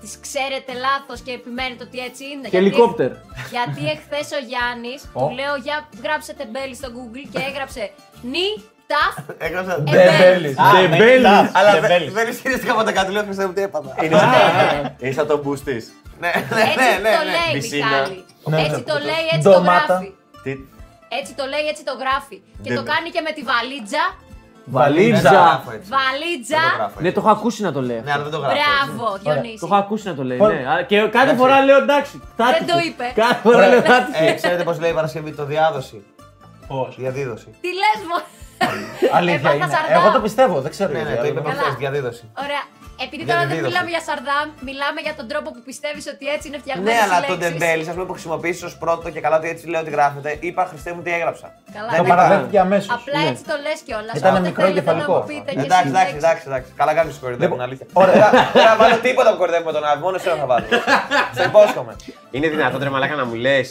[SPEAKER 6] τις ξέρετε λάθος και επιμένετε ότι έτσι είναι. Γιατί-
[SPEAKER 1] Χελικόπτερ.
[SPEAKER 6] Γιατί εχθές ο Γιάννης, του λέω για γράψε τεμπέλη στο Google και έγραψε νι, ταφ,
[SPEAKER 2] Έγραψα.
[SPEAKER 6] εμπέλης.
[SPEAKER 1] Ντεμπέλης.
[SPEAKER 2] Αλλά
[SPEAKER 3] δεν
[SPEAKER 2] δεν-
[SPEAKER 3] μπέλης.
[SPEAKER 2] δεν ισχυρίστηκα από τα κάτω, λέω πιστεύω τι έπαθα.
[SPEAKER 5] Είναι σαν τον μπούστη.
[SPEAKER 2] Ναι,
[SPEAKER 6] Έτσι
[SPEAKER 2] ναι, ναι,
[SPEAKER 6] το
[SPEAKER 2] ναι.
[SPEAKER 6] λέει,
[SPEAKER 5] Πισίνα.
[SPEAKER 6] Μιχάλη.
[SPEAKER 4] Ναι,
[SPEAKER 6] Έτσι
[SPEAKER 4] ναι,
[SPEAKER 6] το
[SPEAKER 4] ναι.
[SPEAKER 6] λέει, έτσι το
[SPEAKER 4] Ντομάτα.
[SPEAKER 6] γράφει.
[SPEAKER 5] Τι;
[SPEAKER 6] Έτσι το λέει, έτσι το γράφει. Και
[SPEAKER 5] Δεν-
[SPEAKER 6] το κάνει και με τη βαλίτσα.
[SPEAKER 2] Δεν το
[SPEAKER 1] Βαλίτσα.
[SPEAKER 2] γράφω έτσι.
[SPEAKER 6] Βαλίτσα.
[SPEAKER 2] Δεν το γράφω
[SPEAKER 1] Ναι,
[SPEAKER 2] έτσι.
[SPEAKER 1] το έχω ακούσει να το λέει.
[SPEAKER 2] Ναι, αλλά δεν το γράφω. έτσι.
[SPEAKER 6] Μπράβο, Διονύση.
[SPEAKER 1] Το έχω ακούσει να το λέει.
[SPEAKER 4] Πολύ-
[SPEAKER 1] Ναι. Α, Και κάθε φορά λέω εντάξει. θα
[SPEAKER 6] Δεν
[SPEAKER 1] έτυχε.
[SPEAKER 6] το είπε.
[SPEAKER 1] Κάθε φορά λέω θα έτυχε.
[SPEAKER 2] Ε, ξέρετε πώς λέει η Παρασκευή, το διάδοση.
[SPEAKER 3] Πώς;
[SPEAKER 2] Διαδίδωση.
[SPEAKER 6] Τι λες μου.
[SPEAKER 4] Αλήθεια
[SPEAKER 6] Έπαθα
[SPEAKER 4] είναι.
[SPEAKER 6] σαρδάμ.
[SPEAKER 4] Εγώ το πιστεύω, δεν ξέρω.
[SPEAKER 2] Ναι, ναι,
[SPEAKER 4] γιατί,
[SPEAKER 2] το είπε
[SPEAKER 4] αλλά-
[SPEAKER 6] Καλά.
[SPEAKER 2] προχθέ, διαδίδωση.
[SPEAKER 6] Ωραία. Επειδή
[SPEAKER 2] Για
[SPEAKER 6] τώρα
[SPEAKER 2] τη
[SPEAKER 6] δεν
[SPEAKER 2] δίδωση.
[SPEAKER 6] μιλάμε για Σαρδάμ, μιλάμε για τον τρόπο που πιστεύεις ότι έτσι είναι φτιαγμένο.
[SPEAKER 2] Ναι, αλλά το ντεμπέλης, ας πούμε, που χρησιμοποιήσει ως πρώτο και καλά ότι έτσι λέω ότι γράφεται, είπα Χριστέ μου τι έγραψα.
[SPEAKER 6] Καλά,
[SPEAKER 2] Δεν
[SPEAKER 4] Το
[SPEAKER 6] ναι.
[SPEAKER 2] είπα.
[SPEAKER 4] παραδέχτηκε αμέσως.
[SPEAKER 6] Απλά έτσι το λες κιόλας.
[SPEAKER 4] Ήταν μικρό κεφαλικό.
[SPEAKER 2] Εντάξει, εντάξει, εντάξει, εντάξει. Καλά κάνεις κορυδεύουν, αλήθεια.
[SPEAKER 4] Ωραία.
[SPEAKER 2] Δεν θα βάλω τίποτα που κορυδεύουμε τον Άβη, μόνο εσένα θα βάλω. *laughs* Σε υπόσχομαι.
[SPEAKER 5] Είναι δυνατόν τρε μαλάκα να μου λες.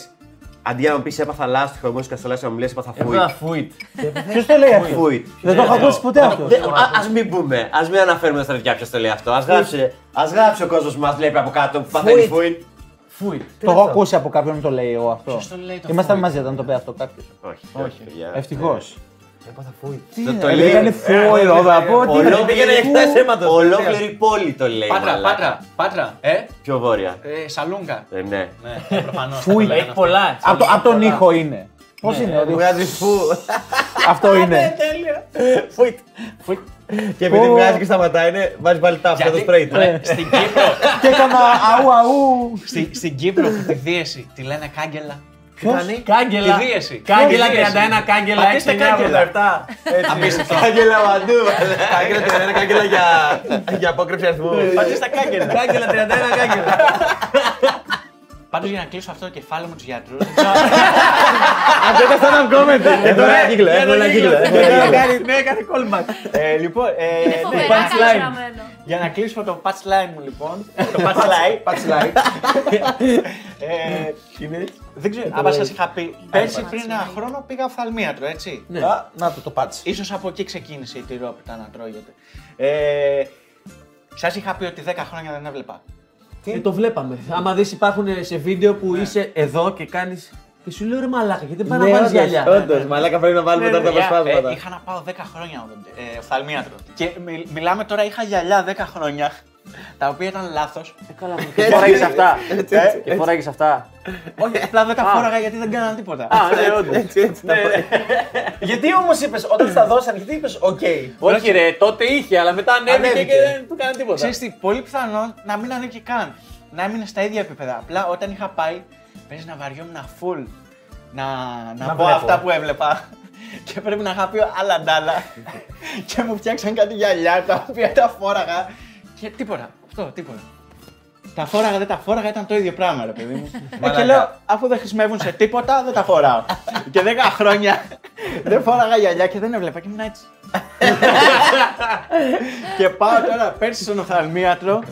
[SPEAKER 5] Αντί να μου πεις έπαθα λάστιχο, εγώ σκαστολάσιο να μου λες έπαθα
[SPEAKER 1] Έπαθα
[SPEAKER 5] φούιτ.
[SPEAKER 1] φουιτ.
[SPEAKER 4] Ποιος το λέει αυτό;
[SPEAKER 5] Φούιτ.
[SPEAKER 4] Δεν το έχω ακούσει ποτέ αυτό.
[SPEAKER 5] Α μην πούμε, ας μην αναφέρουμε στα παιδιά ποιος το λέει αυτό. Α γράψει, ας γράψει ο κόσμος που μας βλέπει από κάτω που παθαίνει φούιτ.
[SPEAKER 1] Φουιτ.
[SPEAKER 4] Το έχω ακούσει από κάποιον που το λέει εγώ αυτό.
[SPEAKER 3] Ποιος το λέει το
[SPEAKER 4] Ήμασταν
[SPEAKER 3] φούιτ;
[SPEAKER 4] μαζί όταν το πει αυτό κάποιος.
[SPEAKER 5] Όχι, όχι. παιδιά.
[SPEAKER 4] Ευτυχώς.
[SPEAKER 2] Έπαθα φούιτ.
[SPEAKER 5] Το- Το
[SPEAKER 4] Ε,
[SPEAKER 5] λέει.
[SPEAKER 4] Ήταν φούι εδώ από τι.
[SPEAKER 5] Ολόκληρη-
[SPEAKER 2] πήγαινε εκτά αίματος.
[SPEAKER 5] Ολόκληρη πόλη το λέει.
[SPEAKER 3] Πάτρα,
[SPEAKER 5] μαλάκα.
[SPEAKER 3] πάτρα, πάτρα. Ε,
[SPEAKER 5] Πιο βόρεια.
[SPEAKER 3] ε σαλούγκα.
[SPEAKER 5] Ε, ναι.
[SPEAKER 3] Ναι, προφανώς.
[SPEAKER 4] Φούι.
[SPEAKER 1] Έχει πολλά.
[SPEAKER 4] Από το- Από τον ήχο είναι. Πώς είναι, ότι
[SPEAKER 2] Βγάζει φου. *laughs*
[SPEAKER 4] αυτό είναι.
[SPEAKER 2] Φουιτ. Και επειδή
[SPEAKER 4] Πω.
[SPEAKER 2] βγάζει και σταματάει, είναι- βάζει πάλι τάφ, αυτό το σπρέι του.
[SPEAKER 3] ρε, στην Κύπρο,
[SPEAKER 4] Και έκανα *laughs* αού αού.
[SPEAKER 3] στη, στην Κύπρο που τη δίεση τη λένε κάγκελα.
[SPEAKER 5] Κάνει;
[SPEAKER 1] Κάγκελα.
[SPEAKER 3] Τη δίαιση.
[SPEAKER 1] Κάγκελα
[SPEAKER 3] Τη δίαιση.
[SPEAKER 1] 31, κάγκελα 6,
[SPEAKER 3] Πατήστε κάγκελα.
[SPEAKER 1] 9, 87.
[SPEAKER 3] Απίστευτο.
[SPEAKER 5] Άγγελα παντού.
[SPEAKER 2] Κάγκελα 31, κάγκελα για, για απόκρυψη αριθμού.
[SPEAKER 3] Πάτε στα κάγκελα.
[SPEAKER 1] Κάγκελα 31, κάγκελα.
[SPEAKER 3] Πάντως για να κλείσω αυτό το κεφάλαιο με τους γιατρούς.
[SPEAKER 4] Αυτό ήταν σαν ένα comment.
[SPEAKER 5] Έχουμε ένα κύκλο, έχουμε ένα κύκλο. έχουμε ένα κύκλο.
[SPEAKER 1] Ναι, κάνει callback.
[SPEAKER 3] Λοιπόν, ε,
[SPEAKER 6] Είναι
[SPEAKER 3] ναι,
[SPEAKER 6] φοβερά
[SPEAKER 3] punchline.
[SPEAKER 6] καλογραμμένο.
[SPEAKER 3] Για να κλείσω το punchline μου λοιπόν. Το punchline.
[SPEAKER 4] Patchlight.
[SPEAKER 3] Ε, δεν ξέρω, άμα σας είχα πει. Πέρσι πριν ένα χρόνο πήγα οφθαλμίατρο, έτσι.
[SPEAKER 4] Α, Να το το patch.
[SPEAKER 3] Ίσως από εκεί ξεκίνησε η τυρόπιτα να τρώγεται. Ε, Σας είχα πει ότι 10 χρόνια δεν έβλεπα.
[SPEAKER 1] Ε, το βλέπαμε. Άμα δεις υπάρχουν σε βίντεο που είσαι εδώ και κάνεις. Και σου λέω ρε μαλάκα, γιατί δεν πάει να
[SPEAKER 5] Ναι,
[SPEAKER 1] βάλεις
[SPEAKER 5] όντως,
[SPEAKER 1] γυαλιά;
[SPEAKER 5] Όντως, μαλάκα πρέπει να βάλουμε τώρα τα
[SPEAKER 3] Παιδιά,
[SPEAKER 5] αποσπάσματα.
[SPEAKER 3] ε, είχα να πάω 10 χρόνια ε, οφθαλμίατρο. Και μι- μιλάμε τώρα, είχα γυαλιά 10 χρόνια, τα οποία ήταν λάθος.
[SPEAKER 1] Καλά, *laughs* και φοράγεις αυτά. Και φοράγεις αυτά.
[SPEAKER 3] Όχι, απλά δεν τα φόραγα γιατί δεν κάναν τίποτα.
[SPEAKER 1] Α, ναι, όντως.
[SPEAKER 2] Έτσι, έτσι. τα πω. *laughs*
[SPEAKER 4] Γιατί όμως είπες, όταν στα δώσαν, γιατί είπες, οκ.
[SPEAKER 1] Όχι ρε, τότε είχε, αλλά μετά ανέβηκε
[SPEAKER 4] Ανέβηκε.
[SPEAKER 1] και δεν του έκανε τίποτα.
[SPEAKER 3] Ξέρεις τι, πολύ πιθανόν να μην ανέβηκε καν. Να έμεινε στα ίδια επίπεδα. Απλά όταν είχα πάει, παίζει να βαριόμουν full να, να,
[SPEAKER 4] Να
[SPEAKER 3] πω
[SPEAKER 4] βλέπω.
[SPEAKER 3] αυτά που έβλεπα. *laughs* Και πρέπει να είχα πει άλλα ντάλα. και μου φτιάξαν κάτι γυαλιά τα οποία τα φόραγα. Και τίποτα. Αυτό, τίποτα. Τα φόραγα, δεν τα φόραγα, ήταν το ίδιο πράγμα, ρε παιδί μου. ε, και λέω, αφού δεν χρησιμεύουν σε τίποτα, δεν τα φοράω. *laughs* και 10 χρόνια δεν φόραγα γυαλιά και δεν έβλεπα και ήμουν έτσι. *laughs* και πάω τώρα πέρσι στον οφθαλμίατρο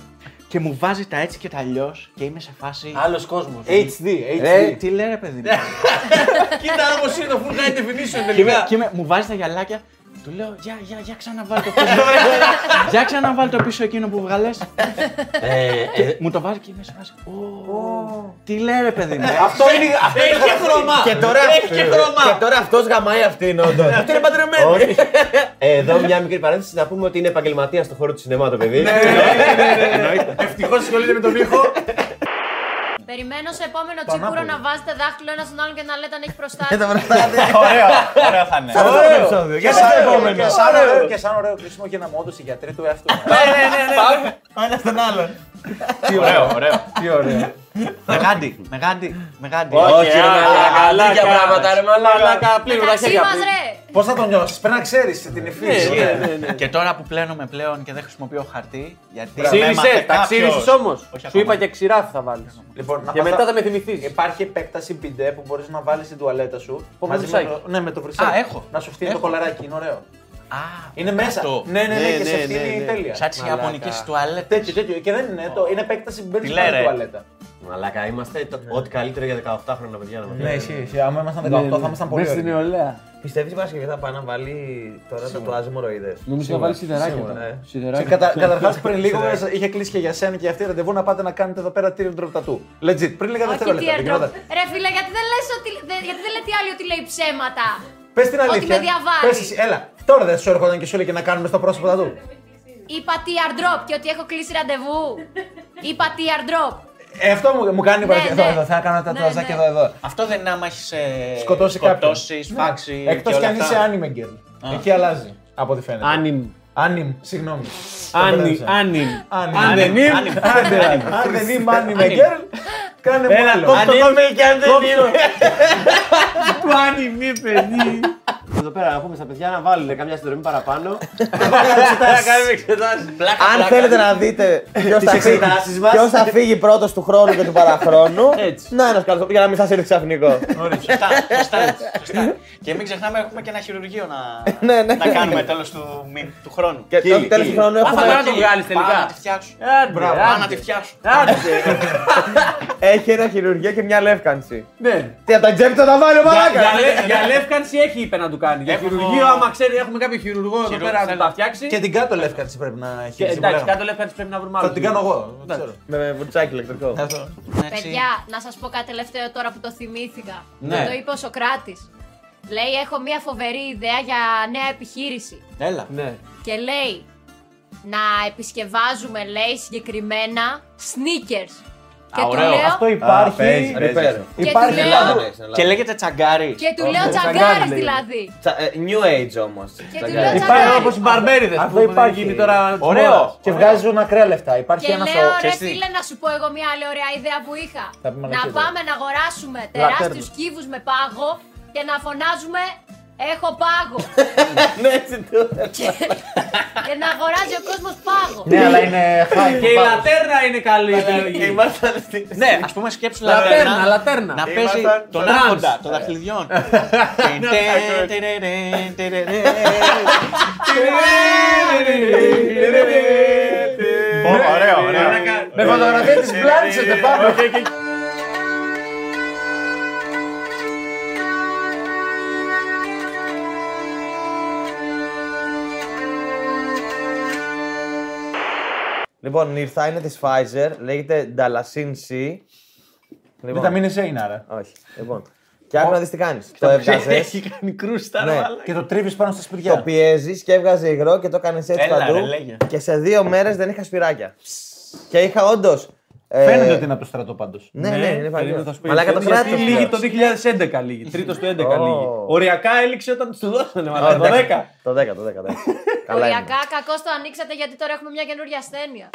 [SPEAKER 3] και μου βάζει τα έτσι και τα αλλιώς και είμαι σε φάση.
[SPEAKER 4] Άλλος κόσμος. HD,
[SPEAKER 3] Ρε,
[SPEAKER 4] HD.
[SPEAKER 3] τι λέει ρε παιδί μου; *laughs*
[SPEAKER 1] Κοίτα όμως είναι το full high definition
[SPEAKER 3] και, είμαι,
[SPEAKER 1] τελικά.
[SPEAKER 3] και είμαι- μου βάζει τα γυαλάκια. Του λέω, για, για, για ξαναβάλει το πίσω. *laughs* για ξαναβάλει το πίσω εκείνο που βγάλες.
[SPEAKER 5] Ε, ε,
[SPEAKER 3] μου το βάζει και είμαι σε φάση. «Ω, Τι λέει ρε παιδί μου.
[SPEAKER 4] Αυτό είναι. αυτό είναι
[SPEAKER 1] Έχει και χρώμα.
[SPEAKER 5] Και τώρα,
[SPEAKER 1] Έχει και χρώμα.
[SPEAKER 5] και τώρα αυτός γαμάει αυτήν όντως. *laughs*
[SPEAKER 1] Αυτό είναι παντρεμένο.
[SPEAKER 5] Όχι. Ε, Εδώ μια μικρή παρένθεση να πούμε ότι είναι επαγγελματία στο χώρο του σινεμά το παιδί.
[SPEAKER 1] Ευτυχώς ασχολείται με τον ήχο.
[SPEAKER 6] Περιμένω σε επόμενο τσίπουρο να βάζετε δάχτυλο ένα στον άλλον και να λέτε αν έχει προστάτη.
[SPEAKER 3] Ωραίο, ωραίο θα είναι.
[SPEAKER 5] Αυτό το επεισόδιο.
[SPEAKER 4] Και
[SPEAKER 5] Για
[SPEAKER 4] σαν
[SPEAKER 5] το
[SPEAKER 4] ωραίο-
[SPEAKER 5] επόμενο.
[SPEAKER 4] και σαν ωραίο- Και σαν ωραίο κλείσιμο και να μου όντω οι γιατροί του εαυτού.
[SPEAKER 5] Ένα στον άλλον.
[SPEAKER 3] Ωραίο, ωραίο.
[SPEAKER 4] Τι ωραίο.
[SPEAKER 3] Μεγάντι, μεγάντι, μεγάντι.
[SPEAKER 5] Όχι, ρε μαλάκα, τέτοια πράγματα, ρε μαλάκα.
[SPEAKER 1] Μαλάκα, πλήρω τα
[SPEAKER 6] Μεταξύ
[SPEAKER 1] χέρια.
[SPEAKER 6] μα, ρε!
[SPEAKER 4] Πώς θα το νιώσεις, πρέπει να ξέρεις την υφή.
[SPEAKER 1] Ναι, ναι, ναι.
[SPEAKER 3] Και τώρα που πλένομαι πλέον και δεν χρησιμοποιώ χαρτί, γιατί με
[SPEAKER 1] Ξύρισε,
[SPEAKER 3] έμαθε
[SPEAKER 1] τα
[SPEAKER 3] κάποιος-
[SPEAKER 1] ξύρισες όμως.
[SPEAKER 3] Όχι
[SPEAKER 1] Σου
[SPEAKER 3] ακόμα.
[SPEAKER 1] είπα και ξηράφι θα βάλεις.
[SPEAKER 4] Λοιπόν, να
[SPEAKER 1] Και
[SPEAKER 4] πας
[SPEAKER 1] μετά
[SPEAKER 4] να-
[SPEAKER 1] θα με θυμηθείς.
[SPEAKER 4] Υπάρχει επέκταση μπιντέ που μπορείς να βάλεις στην τουαλέτα σου.
[SPEAKER 1] Το
[SPEAKER 4] μαζί με
[SPEAKER 1] βρυσάκι.
[SPEAKER 4] το- Ναι, με το βρυσάκι.
[SPEAKER 3] Α, έχω.
[SPEAKER 4] Να σου φτύνει το
[SPEAKER 3] Έχω.
[SPEAKER 4] κολαράκι, είναι ωραίο.
[SPEAKER 3] Α,
[SPEAKER 4] Είναι μέσα.
[SPEAKER 3] αυτό.
[SPEAKER 4] Ναι, ναι, ναι,
[SPEAKER 1] Ναι,
[SPEAKER 4] και σε
[SPEAKER 1] ναι,
[SPEAKER 4] φτύνει
[SPEAKER 1] ναι, ναι.
[SPEAKER 4] τέλεια.
[SPEAKER 3] Σαν τις
[SPEAKER 1] Μαλάκα.
[SPEAKER 3] ιαπωνικές τουαλέτες.
[SPEAKER 4] Τέτοιο, τέτοιο. Και δεν είναι, το, είναι επέκταση που μπαίνεις
[SPEAKER 3] Τι
[SPEAKER 4] στην
[SPEAKER 3] λέει, ρε.
[SPEAKER 4] τουαλέτα.
[SPEAKER 5] Μαλάκα, είμαστε το- ό,τι καλύτερο για 18 χρόνια παιδιά να
[SPEAKER 4] Ναι,
[SPEAKER 5] μας
[SPEAKER 4] ισχύει. ισχύει. Άμα ήμασταν 18 θα ήμασταν πολύ
[SPEAKER 1] Μέσα στην
[SPEAKER 4] ωραίοι.
[SPEAKER 1] νεολαία.
[SPEAKER 5] Πιστεύεις η Παρασκευή θα πάει να βάλει τώρα το τουάζ μοροίδες.
[SPEAKER 1] Νομίζω θα βάλει σιδεράκια.
[SPEAKER 5] Σίγουρα,
[SPEAKER 1] τώρα.
[SPEAKER 5] ε.
[SPEAKER 1] Σιδεράκια.
[SPEAKER 4] Κατα, Καταρχάς, πριν λίγο είχε κλείσει και για σένα και αυτή ραντεβού να πάτε να κάνετε εδώ πέρα teardrop tattoo. Legit, πριν λίγα
[SPEAKER 6] Όχι
[SPEAKER 4] δευτερόλεπτα. δεν
[SPEAKER 6] teardrop.
[SPEAKER 4] γινόταν.
[SPEAKER 6] Ρε φίλε, γιατί δεν λες ότι. δε- Γιατί δεν λέτε άλλοι ότι λέει ψέματα;
[SPEAKER 4] Πες την
[SPEAKER 6] Ότι
[SPEAKER 4] αλήθεια.
[SPEAKER 6] με διαβάζεις.
[SPEAKER 4] Πες εσύ, έλα. Τώρα δεν σου έρχονταν και σου έλεγε να κάνουμε στο πρόσωπο tattoo.
[SPEAKER 6] Είπα teardrop και ότι έχω κλείσει ραντεβού. Είπα teardrop.
[SPEAKER 4] Ε, αυτό μου, μου κάνει
[SPEAKER 6] Ναι,
[SPEAKER 4] παρακαλώ.
[SPEAKER 6] ναι.
[SPEAKER 4] Εδώ, εδώ. Θα κάνω τα
[SPEAKER 6] Ναι,
[SPEAKER 4] τουαζάκια
[SPEAKER 6] ναι.
[SPEAKER 4] εδώ, εδώ.
[SPEAKER 3] Αυτό δεν είναι άμα έχεις ε,
[SPEAKER 4] Σκοτώσει κάποιον.
[SPEAKER 3] σκοτώσεις, σφάξει.
[SPEAKER 4] Εκτό
[SPEAKER 3] και
[SPEAKER 4] κι
[SPEAKER 3] όλα
[SPEAKER 4] αν είσαι
[SPEAKER 3] αυτά.
[SPEAKER 4] anime girl. Εκεί αλλάζει. Από ό,τι φαίνεται.
[SPEAKER 1] Άνιμ.
[SPEAKER 4] Anime, συγγνώμη.
[SPEAKER 1] Άνιμ. Άνιμ.
[SPEAKER 4] Άνιμ.
[SPEAKER 1] Αν δεν είμαι.
[SPEAKER 4] Άντε, Αν δεν είμαι anime girl, κάνε μου
[SPEAKER 1] Έλα,
[SPEAKER 4] άλλο.
[SPEAKER 1] κόψε το
[SPEAKER 5] είμαι και αν δεν είμαι. *laughs*
[SPEAKER 1] Του άνιμ, είναι παιδί.
[SPEAKER 5] Εδώ πέρα να πούμε στα παιδιά να βάλουν καμιά συνδρομή παραπάνω. *laughs*
[SPEAKER 1] Θα κάνουμε εξετάσεις.
[SPEAKER 2] Αν θέλετε να δείτε ποιος
[SPEAKER 5] Τις
[SPEAKER 2] θα, φύγει,
[SPEAKER 5] εξετάσεις μας.
[SPEAKER 2] ποιος θα φύγει πρώτος του χρόνου και του παραχρόνου.
[SPEAKER 1] Έτσι.
[SPEAKER 2] Να ένα καλό για να μην σας έρθει ξαφνικό.
[SPEAKER 3] Σωστά, σωστά, έτσι, σωστά. Και μην ξεχνάμε έχουμε και ένα χειρουργείο να, *laughs*
[SPEAKER 2] Ναι, ναι.
[SPEAKER 3] να κάνουμε τέλος του, μη- του χρόνου.
[SPEAKER 2] Και
[SPEAKER 5] Κύλι,
[SPEAKER 2] το τέλος του
[SPEAKER 5] κύλι.
[SPEAKER 2] χρόνου
[SPEAKER 1] Α, θα
[SPEAKER 2] έχουμε.
[SPEAKER 1] πρέπει να το βγάλεις
[SPEAKER 3] Πάω να
[SPEAKER 1] τελικά.
[SPEAKER 3] τη φτιάξω.
[SPEAKER 1] Άντε,
[SPEAKER 3] Πάω να
[SPEAKER 1] άντε.
[SPEAKER 3] τη φτιάξω.
[SPEAKER 1] Άντε. *laughs*
[SPEAKER 2] Έχει ένα χειρουργείο και μια λεύκανση.
[SPEAKER 1] Ναι.
[SPEAKER 2] Τι από τα τσέπη θα τα βάλει ο
[SPEAKER 1] Για-
[SPEAKER 2] μαλάκα.
[SPEAKER 1] για λε- Για λεύκανση έχει είπε να του κάνει. Για
[SPEAKER 3] Έχω-
[SPEAKER 1] χειρουργείο, άμα ξέρει, έχουμε κάποιο χειρουργό εδώ
[SPEAKER 3] Χειρουργό,
[SPEAKER 1] πέρα να
[SPEAKER 3] θέλω.
[SPEAKER 1] τα φτιάξει.
[SPEAKER 4] Και την κάτω λεύκανση πρέπει να έχει.
[SPEAKER 1] Και
[SPEAKER 4] έτσι που
[SPEAKER 1] εντάξει,
[SPEAKER 4] λέγαμε.
[SPEAKER 1] κάτω λεύκανση πρέπει να βρούμε άλλο.
[SPEAKER 4] Θα την κάνω εγώ. δεν ξέρω.
[SPEAKER 2] Με βουρτσάκι ηλεκτρικό.
[SPEAKER 4] Αυτό.
[SPEAKER 3] Έτσι.
[SPEAKER 6] Παιδιά, να σας πω κάτι τελευταίο τώρα που το θυμήθηκα.
[SPEAKER 1] Ναι.
[SPEAKER 6] Το είπε ο Σοκράτης. Λέει, έχω μια φοβερή ιδέα για νέα επιχείρηση.
[SPEAKER 3] Έλα.
[SPEAKER 1] Ναι.
[SPEAKER 6] Και λέει, να επισκευάζουμε, λέει, συγκεκριμένα sneakers. Και του
[SPEAKER 3] ωραίο.
[SPEAKER 6] λέω.
[SPEAKER 4] Αυτό υπάρχει.
[SPEAKER 5] παίζεις, παίζει.
[SPEAKER 2] Repair.
[SPEAKER 6] Και
[SPEAKER 4] Υπάρχει
[SPEAKER 6] του
[SPEAKER 2] Ελλάδα
[SPEAKER 6] λέω.
[SPEAKER 2] να έχεις, στην Ελλάδα.
[SPEAKER 3] Και λέγεται τσαγκάρι.
[SPEAKER 6] Και του
[SPEAKER 4] Όχι,
[SPEAKER 6] λέω
[SPEAKER 4] το
[SPEAKER 6] τσαγκάρες
[SPEAKER 4] τσαγκάρι
[SPEAKER 6] δηλαδή.
[SPEAKER 2] Τσα- ε, New Age όμως.
[SPEAKER 6] Και του λέω
[SPEAKER 1] Υπάρχει
[SPEAKER 6] τσαγκάρε.
[SPEAKER 1] όπως οι μπαρμπέριδες
[SPEAKER 4] Αυτό
[SPEAKER 1] που
[SPEAKER 4] υπάρχει.
[SPEAKER 1] υπάρχει γίνει τώρα. της
[SPEAKER 3] Ωραίο.
[SPEAKER 1] μόδας.
[SPEAKER 4] Και βγάζουν ακραία λεφτά. Υπάρχει
[SPEAKER 6] Και
[SPEAKER 4] ένας
[SPEAKER 6] λέω, ρε
[SPEAKER 3] ξέρεις τι.
[SPEAKER 6] φίλε, να σου πω εγώ μια άλλη ωραία ιδέα που είχα.
[SPEAKER 4] Θα πούμε
[SPEAKER 6] Να
[SPEAKER 4] ένα
[SPEAKER 6] πάμε να αγοράσουμε τεράστιους κύβους με πάγο και να φωνάζουμε Έχω πάγο. *laughs*
[SPEAKER 2] Ναι, έτσι το.
[SPEAKER 6] και, και να αγοράζει ο κόσμος πάγο.
[SPEAKER 4] Ναι, αλλά είναι high.
[SPEAKER 1] Και η λατέρνα είναι καλή επιλογή.
[SPEAKER 2] Ήμασταν στην.
[SPEAKER 3] Ναι, ας πούμε σκέψου
[SPEAKER 1] Λατέρνα,
[SPEAKER 3] λατέρνα.
[SPEAKER 1] λατέρνα.
[SPEAKER 3] Να παίζει
[SPEAKER 2] Ήμασταν
[SPEAKER 3] τον
[SPEAKER 1] στο
[SPEAKER 3] άρχοντα
[SPEAKER 1] dance.
[SPEAKER 3] των δαχτυλιδιών.
[SPEAKER 5] Ωραίο, ωραίο.
[SPEAKER 4] Με φωτογραφία της Blanchett πάνω.
[SPEAKER 2] Λοιπόν, η ήρθα είναι της Pfizer, λέγεται Dalacin C. Λοιπόν,
[SPEAKER 4] Βιταμίνη C είναι άρα.
[SPEAKER 2] Όχι. Λοιπόν. Και άκου να δεις τι κάνεις. Το έβγαζες,
[SPEAKER 1] Έχει κάνει κρούστα, ρε
[SPEAKER 2] Ναι.
[SPEAKER 1] μαλάκα.
[SPEAKER 4] Και το τρίβεις πάνω στα
[SPEAKER 2] το
[SPEAKER 4] σπηριά.
[SPEAKER 2] πιέζεις και έβγαζε υγρό και το έκανε έτσι
[SPEAKER 3] Έλα,
[SPEAKER 2] παντού.
[SPEAKER 3] ρε, λέγε.
[SPEAKER 2] Και σε δύο μέρες δεν είχα σπυράκια. Και είχα όντω.
[SPEAKER 4] Φαίνεται ότι είναι από το στρατό πάντως.
[SPEAKER 2] Ναι, ναι, είναι
[SPEAKER 1] περίμενε,
[SPEAKER 2] παλιό.
[SPEAKER 1] θα σου πω
[SPEAKER 2] Μαλάκα το
[SPEAKER 1] γιατί
[SPEAKER 2] κράτο.
[SPEAKER 1] λύγει το 2011 λίγη. Τρίτο του 11 λίγη.
[SPEAKER 2] Ω.
[SPEAKER 1] Οριακά έληξε όταν του δώσανε. Μαλάκα το 10.
[SPEAKER 2] Το 10, το 10. το 10. Καλά είναι.
[SPEAKER 6] Οριακά κακώς το ανοίξατε γιατί τώρα έχουμε μια καινούργια ασθένεια.